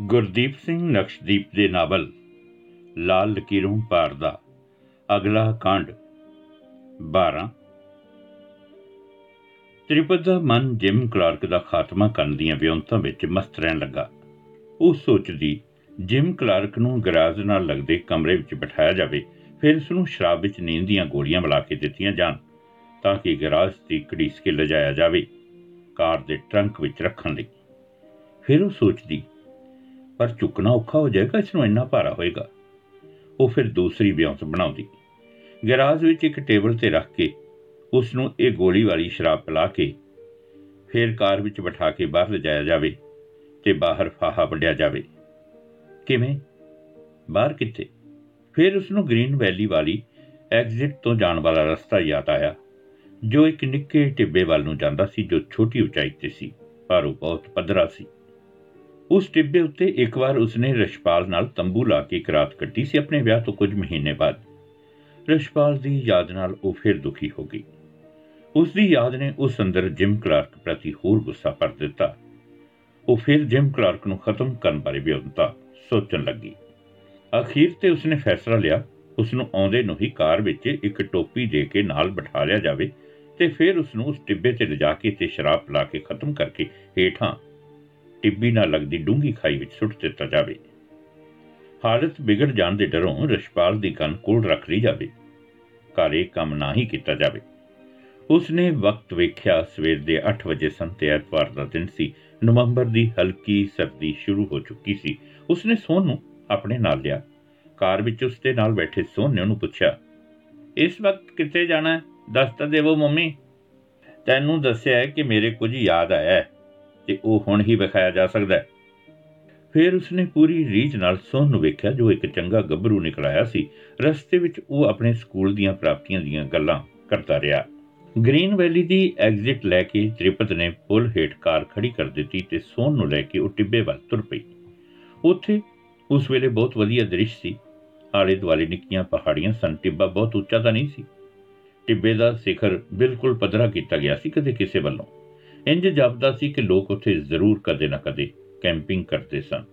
ਗੁਰਦੀਪ ਸਿੰਘ ਨਕਸ਼ਦੀਪ ਦੇ ਨਾਵਲ, ਲਾਲ ਲਕੀਰੋਂ ਪਾਰ ਦਾ ਅਗਲਾ ਕਾਂਡ 12 ਤ੍ਰਿਪਤ ਦਾ ਮਨ ਜਿਮ ਕਲਾਰਕ ਦਾ ਖਾਤਮਾ ਕਰਨ ਦੀਆਂ ਵਿਉਂਤਾਂ ਵਿੱਚ ਮਸਤ ਰਹਿਣ ਲੱਗਾ। ਉਹ ਸੋਚਦੀ, ਜਿਮ ਕਲਾਰਕ ਨੂੰ ਗਰਾਜ ਨਾਲ ਲੱਗਦੇ ਕਮਰੇ ਵਿੱਚ ਬਿਠਾਇਆ ਜਾਵੇ, ਫਿਰ ਉਸ ਨੂੰ ਸ਼ਰਾਬ ਵਿੱਚ ਨੀਂਦ ਦੀਆਂ ਗੋਲੀਆਂ ਮਿਲਾ ਕੇ ਦਿੱਤੀਆਂ ਜਾਣ, ਤਾਂ ਕਿ ਗਰਾਜ ਦੀ ਘੜੀਸ ਕੇ ਲਿਜਾਇਆ ਜਾਵੇ, ਕਾਰ ਦੇ ਟਰੰਕ ਵਿੱਚ ਰੱਖਣ ਲਈ। ਫਿਰ ਉਹ ਸੋਚਦੀ ਪਰ ਚੁੱਕਣਾ ਔਖਾ ਹੋ ਜਾਏਗਾ ਇਸ ਨੂੰ ਇੰਨਾ ਭਾਰਾ ਹੋਏਗਾ। ਉਹ ਫਿਰ ਦੂਸਰੀ ਵਿਉਂਤ ਬਣਾਉਂਦੀ। ਗੈਰਾਜ ਵਿੱਚ ਇੱਕ ਟੇਬਲ ਤੇ ਰੱਖ ਕੇ ਉਸ ਨੂੰ ਇਹ ਗੋਲੀ ਵਾਲੀ ਸ਼ਰਾਬ ਪਿਲਾ ਕੇ ਫਿਰ ਕਾਰ ਵਿੱਚ ਬਿਠਾ ਕੇ ਬਾਹਰ ਲਿਜਾਇਆ ਜਾਵੇ ਤੇ ਬਾਹਰ ਫਾਹਾ ਵੱਢਿਆ ਜਾਵੇ। ਕਿਵੇਂ? ਬਾਹਰ ਕਿੱਥੇ? ਫਿਰ ਉਸ ਨੂੰ ਗ੍ਰੀਨ ਵੈਲੀ ਵਾਲੀ ਐਗਜ਼ਿਟ ਤੋਂ ਜਾਣ ਵਾਲਾ ਰਸਤਾ ਯਾਦ ਆਇਆ, ਜੋ ਇੱਕ ਨਿੱਕੇ ਟਿੱਬੇ ਵੱਲ ਨੂੰ ਜਾਂਦਾ ਸੀ, ਜੋ ਛੋਟੀ ਉਚਾਈ ਤੇ ਸੀ, ਪਰ ਉਹ ਬਹੁਤ ਪੱਧਰਾ ਸੀ। ਉਸ ਟਿੱਬੇ ਉੱਤੇ ਇੱਕ ਵਾਰ ਉਸਨੇ ਰਸ਼ਪਾਲ ਨਾਲ ਤੰਬੂ ਲਾ ਕੇ ਇੱਕ ਰਾਤ ਕੱਟੀ ਸੀ ਆਪਣੇ ਵਿਆਹ ਤੋਂ ਕੁਝ ਮਹੀਨੇ ਬਾਅਦ। ਰਸ਼ਪਾਲ ਦੀ ਯਾਦ ਨਾਲ ਉਹ ਫਿਰ ਦੁਖੀ ਹੋ ਗਈ। ਉਸ ਦੀ ਯਾਦ ਨੇ ਉਸ ਅੰਦਰ ਜਿਮ ਕਲਾਰਕ ਪ੍ਰਤੀ ਹੋਰ ਗੁੱਸਾ ਭਰ ਦਿੱਤਾ। ਉਹ ਫਿਰ ਜਿਮ ਕਲਾਰਕ ਨੂੰ ਖਤਮ ਕਰਨ ਬਾਰੇ ਵਿਉਂਤਾ ਸੋਚਣ ਲੱਗੀ। ਅਖੀਰ ਤੇ ਉਸਨੇ ਫੈਸਲਾ ਲਿਆ ਉਸ ਨੂੰ ਆਉਂਦੇ ਨੂੰ ਹੀ ਕਾਰ ਵਿੱਚ ਇੱਕ ਟੋਪੀ ਦੇ ਕੇ ਨਾਲ ਬਿਠਾ ਲਿਆ ਜਾਵੇ ਤੇ ਫਿਰ ਉਸ ਨੂੰ ਉਸ ਟਿੱਬੇ ਤੇ ਲਿਜਾ ਕੇ ਤੇ ਸ਼ਰਾਬ ਪਿਲਾ ਕੇ ਖਤਮ ਕਰਕੇ ਹੇਠਾਂ ਟਿੱਬੀ ਨਾਲ ਲੱਗਦੀ ਡੂੰਗੀ ਖਾਈ ਵਿੱਚ ਸੁੱਟ ਦਿੱਤਾ ਜਾਵੇ। ਹਾਲਤ ਵਿਗੜ ਜਾਣ ਦੇ ਡਰੋਂ ਰਸ਼ਪਾਲ ਦੀ ਕੰਨ ਕੋਲ ਰੱਖ ਲਈ ਜਾਵੇ। ਘਰ ਇਹ ਕੰਮ ਨਾ ਹੀ ਕੀਤਾ ਜਾਵੇ। ਉਸਨੇ ਵਕਤ ਵੇਖਿਆ ਸਵੇਰ ਦੇ 8 ਵਜੇ ਸਨ ਤੇ ਐਤਵਾਰ ਦਾ ਦਿਨ ਸੀ। ਨਵੰਬਰ ਦੀ ਹਲਕੀ ਸਰਦੀ ਸ਼ੁਰੂ ਹੋ ਚੁੱਕੀ ਸੀ। ਉਸਨੇ ਸੋਨ ਨੂੰ ਆਪਣੇ ਨਾਲ ਲਿਆ। ਕਾਰ ਵਿੱਚ ਉਸਦੇ ਨਾਲ ਬੈਠੇ ਸੋਨ ਨੇ ਉਹਨੂੰ ਪੁੱਛਿਆ, ਇਸ ਵਕਤ ਕਿੱਥੇ ਜਾਣਾ ਹੈ? ਦੱਸ ਤਾਂ ਦੇਵੋ ਮੰਮੀ। ਤੈਨੂੰ ਦੱਸਿਆ ਹੈ ਕਿ ਮੇਰੇ ਕੁਝ ਯਾਦ ਆਇਆ ਹੈ। ਤੇ ਉਹ ਹੁਣ ਹੀ ਵਿਖਾਇਆ ਜਾ ਸਕਦਾ ਹੈ। ਫਿਰ ਉਸਨੇ ਪੂਰੀ ਰੀਝ ਨਾਲ ਸੋਨ ਨੂੰ ਵੇਖਿਆ, ਜੋ ਇੱਕ ਚੰਗਾ ਗੱਭਰੂ ਨਿਕਲ ਆਇਆ ਸੀ। ਰਸਤੇ ਵਿੱਚ ਉਹ ਆਪਣੇ ਸਕੂਲ ਦੀਆਂ ਪ੍ਰਾਪਤੀਆਂ ਦੀਆਂ ਗੱਲਾਂ ਕਰਦਾ ਰਿਹਾ। ਗ੍ਰੀਨ ਵੈਲੀ ਦੀ ਐਗਜ਼ਿਟ ਲੈ ਕੇ ਤ੍ਰਿਪਤ ਨੇ ਪੁਲ ਹੇਠ ਕਾਰ ਖੜੀ ਕਰ ਦਿੱਤੀ ਤੇ ਸੋਨ ਨੂੰ ਲੈ ਕੇ ਉਹ ਟਿੱਬੇ ਵੱਲ ਤੁਰ ਪਈ। ਉੱਥੇ ਉਸ ਵੇਲੇ ਬਹੁਤ ਵਧੀਆ ਦ੍ਰਿਸ਼ ਸੀ। ਆਲੇ ਦੁਆਲੇ ਨਿੱਕੀਆਂ ਪਹਾੜੀਆਂ ਸਨ, ਟਿੱਬਾ ਬਹੁਤ ਉੱਚਾ ਤਾਂ ਨਹੀਂ ਸੀ। ਟਿੱਬੇ ਦਾ ਸਿਖਰ ਬਿਲਕੁਲ ਪੱਧਰਾ ਕੀਤਾ ਗਿਆ ਸੀ ਕਦੇ ਕਿਸੇ ਵੱਲੋਂ। ਇੰਜ ਜਾਪਦਾ ਸੀ ਕਿ ਲੋਕ ਉੱਥੇ ਜ਼ਰੂਰ ਕਦੇ ਨਾ ਕਦੇ ਕੈਂਪਿੰਗ ਕਰਦੇ ਸਨ।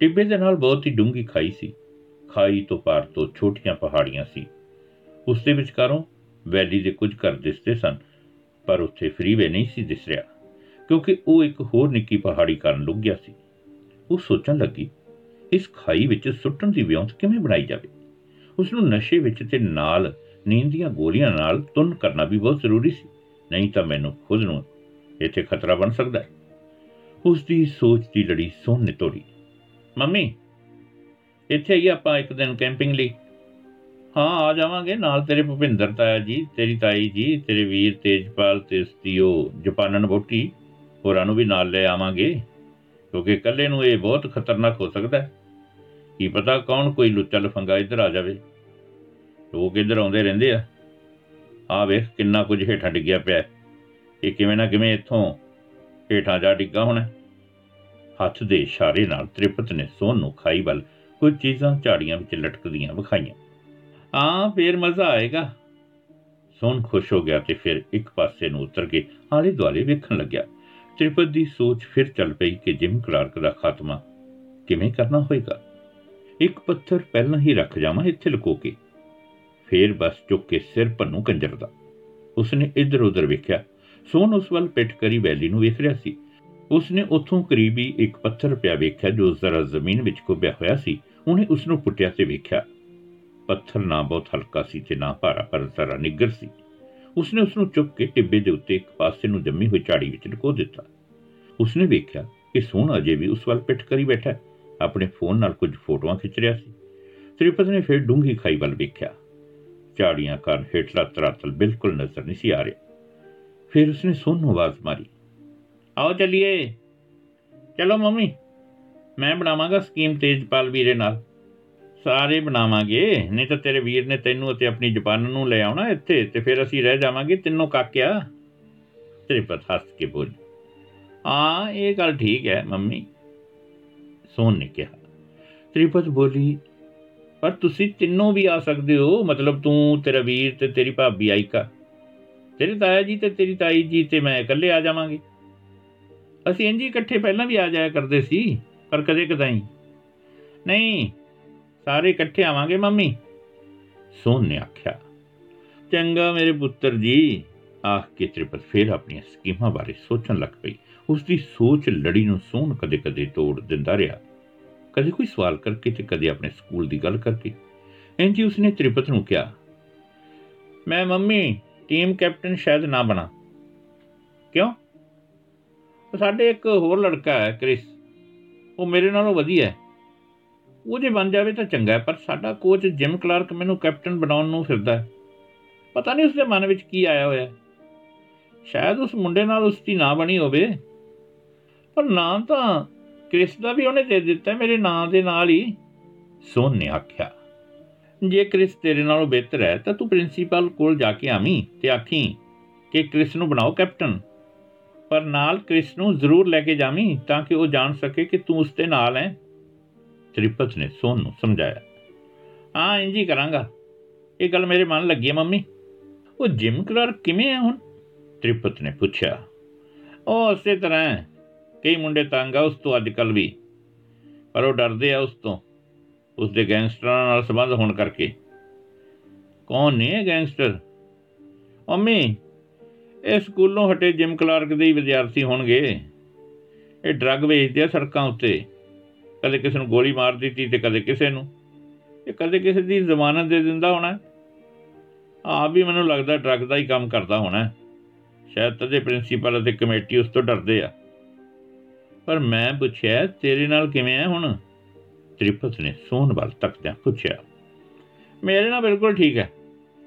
ਟਿੱਬੇ ਦੇ ਨਾਲ ਬਹੁਤ ਹੀ ਡੂੰਗੀ ਖਾਈ ਸੀ। ਖਾਈ ਤੋਂ ਪਾਰ ਤੋਂ ਛੋਟੀਆਂ ਪਹਾੜੀਆਂ ਸੀ। ਉਸ ਦੇ ਵਿਚਕਾਰੋਂ ਵੈਲੀ ਦੇ ਕੁਝ ਘਰ ਦਿਸਦੇ ਸਨ, ਪਰ ਉੱਥੇ ਫਰੀਵੇ ਨਹੀਂ ਸੀ ਦਿਸ ਰਿਹਾ ਕਿਉਂਕਿ ਉਹ ਇੱਕ ਹੋਰ ਨਿੱਕੀ ਪਹਾੜੀ ਕਾਰਨ ਲੁੱਕ ਗਿਆ ਸੀ। ਉਹ ਸੋਚਣ ਲੱਗੀ, ਇਸ ਖਾਈ ਵਿੱਚ ਸੁੱਟਣ ਦੀ ਵਿਉਂਤ ਕਿਵੇਂ ਬਣਾਈ ਜਾਵੇ? ਉਸ ਨੂੰ ਨਸ਼ੇ ਵਿੱਚ ਤੇ ਨਾਲ ਨੀਂਦ ਦੀਆਂ ਗੋਲੀਆਂ ਨਾਲ ਤੁੰਨ ਕਰਨਾ ਵੀ ਬਹੁਤ ਜ਼ਰੂਰੀ ਸੀ, ਨਹੀਂ ਤਾਂ ਮੈਨੂੰ ਖੁਦ ਨੂੰ ਇੱਥੇ ਖਤਰਾ ਬਣ ਸਕਦਾ ਹੈ। ਉਸ ਦੀ ਸੋਚ ਦੀ ਲੜੀ ਸੋਨ ਨੇ ਤੋੜੀ। ਮੰਮੀ, ਇੱਥੇ ਹੀ ਆਪਾਂ ਇੱਕ ਦਿਨ ਕੈਂਪਿੰਗ ਲਈ। ਹਾਂ, ਆ ਜਾਵਾਂਗੇ, ਨਾਲ ਤੇਰੇ ਭੁਪਿੰਦਰ ਤਾਇਆ ਜੀ, ਤੇਰੀ ਤਾਈ ਜੀ, ਤੇਰੇ ਵੀਰ ਤੇਜਪਾਲ, ਤੇ ਉਸਦੀ ਉਹ ਜਪਾਨਨ ਬੋਟੀ ਹੋਰਾਂ ਨੂੰ ਵੀ ਨਾਲ ਲੈ ਆਵਾਂਗੇ, ਕਿਉਂਕਿ ਇਕੱਲੇ ਨੂੰ ਇਹ ਬਹੁਤ ਖਤਰਨਾਕ ਹੋ ਸਕਦਾ ਹੈ। ਕੀ ਪਤਾ ਕੌਣ ਕੋਈ ਲੁੱਚਾ ਲਫੰਗਾ ਇੱਧਰ ਆ ਜਾਵੇ। ਲੋਕ ਇੱਧਰ ਆਉਂਦੇ ਰਹਿੰਦੇ ਆ। ਆ ਵੇਖ ਕਿੰਨਾ ਕੁਝ ਹੇਠਾਂ ਡਿੱਗਿਆ ਪਿਆ ਇਹ ਕਿਵੇਂ ਨਾ ਕਿਵੇਂ ਇੱਥੋਂ ਹੇਠਾਂ ਜਾ ਡਿੱਗਾ ਹੋਣਾ। ਹੱਥ ਦੇ ਇਸ਼ਾਰੇ ਨਾਲ ਤ੍ਰਿਪਤ ਨੇ ਸੋਨ ਨੂੰ ਖਾਈ ਵੱਲ ਕੁਝ ਚੀਜ਼ਾਂ ਝਾੜੀਆਂ ਵਿੱਚ ਲਟਕਦੀਆਂ ਵਿਖਾਈਆਂ। ਹਾਂ, ਫੇਰ ਮਜ਼ਾ ਆਏਗਾ। ਸੋਨ ਖੁਸ਼ ਹੋ ਗਿਆ ਤੇ ਫਿਰ ਇੱਕ ਪਾਸੇ ਨੂੰ ਉਤਰ ਕੇ ਆਲੇ ਦੁਆਲੇ ਵੇਖਣ ਲੱਗਿਆ। ਤ੍ਰਿਪਤ ਦੀ ਸੋਚ ਫਿਰ ਚੱਲ ਪਈ ਕਿ ਜਿਮ ਕਲਾਰਕ ਦਾ ਖਾਤਮਾ ਕਿਵੇਂ ਕਰਨਾ ਹੋਏਗਾ। ਇੱਕ ਪੱਥਰ ਪਹਿਲਾਂ ਹੀ ਰੱਖ ਜਾਵਾਂ ਇੱਥੇ ਲੁਕੋ ਕੇ ਫੇਰ ਬਸ ਚੁੱਕ ਕੇ ਸਿਰ ਪੰਨੂ ਕੰਜਰ ਦਾ। ਉਸਨੇ ਇੱਧਰ ਉੱਧਰ ਵੇਖਿਆ ਸੋਨ ਉਸ ਵੱਲ ਪਿੱਠ ਕਰੀ ਵੈਲੀ ਨੂੰ ਵੇਖ ਰਿਹਾ ਸੀ। ਉਸਨੇ ਉੱਥੋਂ ਕਰੀਬੀ ਇੱਕ ਪੱਥਰ ਪਿਆ ਵੇਖਿਆ ਜੋ ਜ਼ਰਾ ਜ਼ਮੀਨ ਵਿੱਚ ਕੁੱਬਿਆ ਹੋਇਆ ਸੀ। ਉਹਨੇ ਉਸ ਨੂੰ ਪੁੱਟਿਆ ਤੇ ਵੇਖਿਆ। ਪੱਥਰ ਨਾ ਬਹੁਤ ਹਲਕਾ ਸੀ ਤੇ ਨਾ ਭਾਰਾ, ਪਰ ਜ਼ਰਾ ਨਿੱਗਰ ਸੀ। ਉਸਨੇ ਉਸ ਨੂੰ ਚੁੱਕ ਕੇ ਟਿੱਬੇ ਦੇ ਉੱਤੇ ਇੱਕ ਪਾਸੇ ਨੂੰ ਜੰਮੀ ਹੋਈ ਝਾੜੀ ਵਿੱਚ ਲੁਕੋ ਦਿੱਤਾ। ਉਸਨੇ ਵੇਖਿਆ ਕਿ ਸੋਨ ਅਜੇ ਵੀ ਉਸ ਵੱਲ ਪਿੱਠ ਕਰੀ ਬੈਠਾ ਆਪਣੇ ਫੋਨ ਨਾਲ ਕੁਝ ਫੋਟੋਆਂ ਖਿੱਚ ਰਿਹਾ ਸੀ। ਤ੍ਰਿਪਤ ਨੇ ਫਿਰ ਡੂੰਗੀ ਖਾਈ ਵੱਲ ਵੇਖਿਆ। ਝਾੜੀਆਂ ਕਾਰਨ ਹੇਠਲਾ ਤਰਾਤਲ ਬਿਲਕੁਲ ਨਜ਼ਰ ਨਹੀਂ ਸੀ ਆ ਰਿਹਾ। ਫਿਰ ਉਸਨੇ ਸੋਨ ਨੂੰ ਆਵਾਜ਼ ਮਾਰੀ। ਆਓ ਚਲਿਏ। ਚਲੋ ਮੰਮੀ, ਮੈਂ ਬਣਾਵਾਂਗਾ ਸਕੀਮ ਤੇਜਪਾਲ ਵੀਰੇ ਨਾਲ। ਸਾਰੇ ਬਣਾਵਾਂਗੇ, ਨਹੀਂ ਤਾਂ ਤੇਰੇ ਵੀਰ ਨੇ ਤੈਨੂੰ ਅਤੇ ਆਪਣੀ ਜਪਾਨ ਨੂੰ ਲੈ ਆਉਣਾ ਇੱਥੇ ਤੇ ਫਿਰ ਅਸੀਂ ਰਹਿ ਜਾਵਾਂਗੇ ਤਿੰਨੋਂ ਕਾਕਿਆ। ਤ੍ਰਿਪਤ ਹੱਸ ਕੇ ਬੋਲੀ। ਹਾਂ, ਇਹ ਗੱਲ ਠੀਕ ਹੈ ਮੰਮੀ ਸੋਨ ਨੇ ਕਿਹਾ। ਤ੍ਰਿਪਤ ਬੋਲੀ, ਪਰ ਤੁਸੀਂ ਤਿੰਨੋਂ ਵੀ ਆ ਸਕਦੇ ਹੋ, ਮਤਲਬ ਤੂੰ, ਤੇਰਾ ਵੀਰ ਤੇ ਤੇਰੀ ਭਾਬੀ ਆਈਕਾ ਤੇਰੇ ਤਾਇਆ ਜੀ ਤੇ ਤੇਰੀ ਤਾਈ ਜੀ ਤੇ ਮੈਂ ਇਕੱਲੇ ਆ ਜਾਵਾਂਗੇ। ਅਸੀਂ ਇੰਜੀ ਇਕੱਠੇ ਪਹਿਲਾਂ ਵੀ ਆ ਜਾਇਆ ਕਰਦੇ ਸੀ, ਪਰ ਕਦੇ ਕਦਾਈ। ਨਹੀਂ, ਸਾਰੇ ਇਕੱਠੇ ਆਵਾਂਗੇ ਮੰਮੀ ਸੋਨ ਨੇ ਆਖਿਆ। ਚੰਗਾ ਮੇਰੇ ਪੁੱਤਰ ਜੀ, ਆਖ ਕੇ ਤ੍ਰਿਪਤ ਫਿਰ ਆਪਣੀਆਂ ਸਕੀਮਾਂ ਬਾਰੇ ਸੋਚਣ ਲੱਗ ਪਈ। ਉਸ ਦੀ ਸੋਚ ਲੜੀ ਨੂੰ ਸੋਨ ਕਦੇ-ਕਦੇ ਤੋੜ ਦਿੰਦਾ ਰਿਹਾ। ਕਦੇ ਕੋਈ ਸਵਾਲ ਕਰਕੇ ਤੇ ਕਦੇ ਆਪਣੇ ਸਕੂਲ ਦੀ ਗੱਲ ਕਰਕੇ। ਇੰਜ ਹੀ ਉਸਨੇ ਤ੍ਰਿਪਤ ਨੂੰ ਕਿਹਾ, ਮੈਂ ਮੰਮੀ ਟੀਮ ਕੈਪਟਨ ਸ਼ਾਇਦ ਨਾ ਬਣਾ। ਕਿਉਂ? ਉਹ ਸਾਡੇ ਇੱਕ ਹੋਰ ਲੜਕਾ ਹੈ, ਕ੍ਰਿਸ। ਉਹ ਮੇਰੇ ਨਾਲੋਂ ਵਧੀਆ ਹੈ। ਉਹ ਜੇ ਬਣ ਜਾਵੇ ਤਾਂ ਚੰਗਾ ਹੈ, ਪਰ ਸਾਡਾ ਕੋਚ ਜਿਮ ਕਲਾਰਕ ਮੈਨੂੰ ਕੈਪਟਨ ਬਣਾਉਣ ਨੂੰ ਫਿਰਦਾ ਹੈ। ਪਤਾ ਨਹੀਂ ਉਸਦੇ ਮਨ ਵਿੱਚ ਕੀ ਆਇਆ ਹੋਇਆ ਹੈ। ਸ਼ਾਇਦ ਉਸ ਮੁੰਡੇ ਨਾਲ ਉਸ ਦੀ ਨਾ ਬਣੀ ਹੋਵੇ। ਪਰ ਨਾਂ ਤਾਂ ਕ੍ਰਿਸ ਦਾ ਵੀ ਉਹਨੇ ਦੇ ਦਿੱਤਾ ਹੈ, ਮੇਰੇ ਨਾਂ ਦੇ ਨਾਲ ਹੀ। ਸੋਨ ਨੇ ਆਖਿਆ। ਜੇ ਕ੍ਰਿਸ ਤੇਰੇ ਨਾਲੋਂ ਬਿਹਤਰ ਹੈ, ਤਾਂ ਤੂੰ ਪ੍ਰਿੰਸੀਪਲ ਕੋਲ ਜਾ ਕੇ ਆਵੀਂ ਤੇ ਆਖੀਂ ਕਿ ਕ੍ਰਿਸ ਨੂੰ ਬਣਾਓ ਕੈਪਟਨ। ਪਰ ਨਾਲ ਕ੍ਰਿਸ ਨੂੰ ਜ਼ਰੂਰ ਲੈ ਕੇ ਜਾਵੀਂ ਤਾਂ ਕਿ ਉਹ ਜਾਣ ਸਕੇ ਕਿ ਤੂੰ ਉਸ ਦੇ ਨਾਲ ਹੈ। ਤ੍ਰਿਪਤ ਨੇ ਸੋਨ ਨੂੰ ਸਮਝਾਇਆ। ਹਾਂ ਇੰਜ ਹੀ ਕਰਾਂਗਾ। ਇਹ ਗੱਲ ਮੇਰੇ ਮਨ ਲੱਗੀ ਹੈ, ਮੰਮੀ। ਉਹ ਜਿਮ ਕਲਰਕ ਕਿਵੇਂ ਹੈ ਹੁਣ? ਤ੍ਰਿਪਤ ਨੇ ਪੁੱਛਿਆ। ਉਹ ਉਸੇ ਤਰ੍ਹਾਂ ਹੈ। ਕਈ ਮੁੰਡੇ ਤੰਗ ਆ ਉਸ ਤੋਂ ਅੱਜ ਕੱਲ ਵੀ। ਪਰ ਉਹ ਡਰਦੇ ਆ ਉਸ ਤੋਂ। ਉਸ ਦੇ ਗੈਂਗਸਟਰਾਂ ਨਾਲ ਸੰਬੰਧ ਹੋਣ ਕਰਕੇ। ਕੌਣ ਨੇ ਇਹ ਗੈਂਗਸਟਰ? ਮੰਮੀ ਇਹ ਸਕੂਲੋਂ ਹਟੇ ਜਿਮ ਕਲਾਰਕ ਦੇ ਹੀ ਵਿਦਿਆਰਥੀ ਹੋਣਗੇ। ਇਹ ਡਰੱਗ ਵੇਚਦੇ ਆ ਸੜਕਾਂ ਉੱਤੇ। ਕਦੇ ਕਿਸੇ ਨੂੰ ਗੋਲੀ ਮਾਰ ਦਿੱਤੀ ਤੇ ਕਦੇ ਕਿਸੇ ਨੂੰ। ਇਹ ਕਦੇ ਕਿਸੇ ਦੀ ਜ਼ਮਾਨਤ ਦੇ ਦਿੰਦਾ ਹੋਣਾ। ਆ ਵੀ ਮੈਨੂੰ ਲੱਗਦਾ ਡਰੱਗ ਦਾ ਹੀ ਕੰਮ ਕਰਦਾ ਹੋਣਾ। ਸ਼ਾਇਦ ਤਦੇ ਪ੍ਰਿੰਸੀਪਲ ਅਤੇ ਕਮੇਟੀ ਉਸ ਤੋਂ ਡਰਦੇ ਆ। ਪਰ ਮੈਂ ਪੁੱਛਿਆ, ਤੇਰੇ ਨਾਲ ਕਿਵੇਂ ਹੈ ਹੁਣ? ਤ੍ਰਿਪਤ ਨੇ ਸੋਨ ਵੱਲ ਤੱਕਦਿਆਂ ਪੁੱਛਿਆ, ਮੇਰੇ ਨਾਲ ਬਿਲਕੁਲ ਠੀਕ ਹੈ,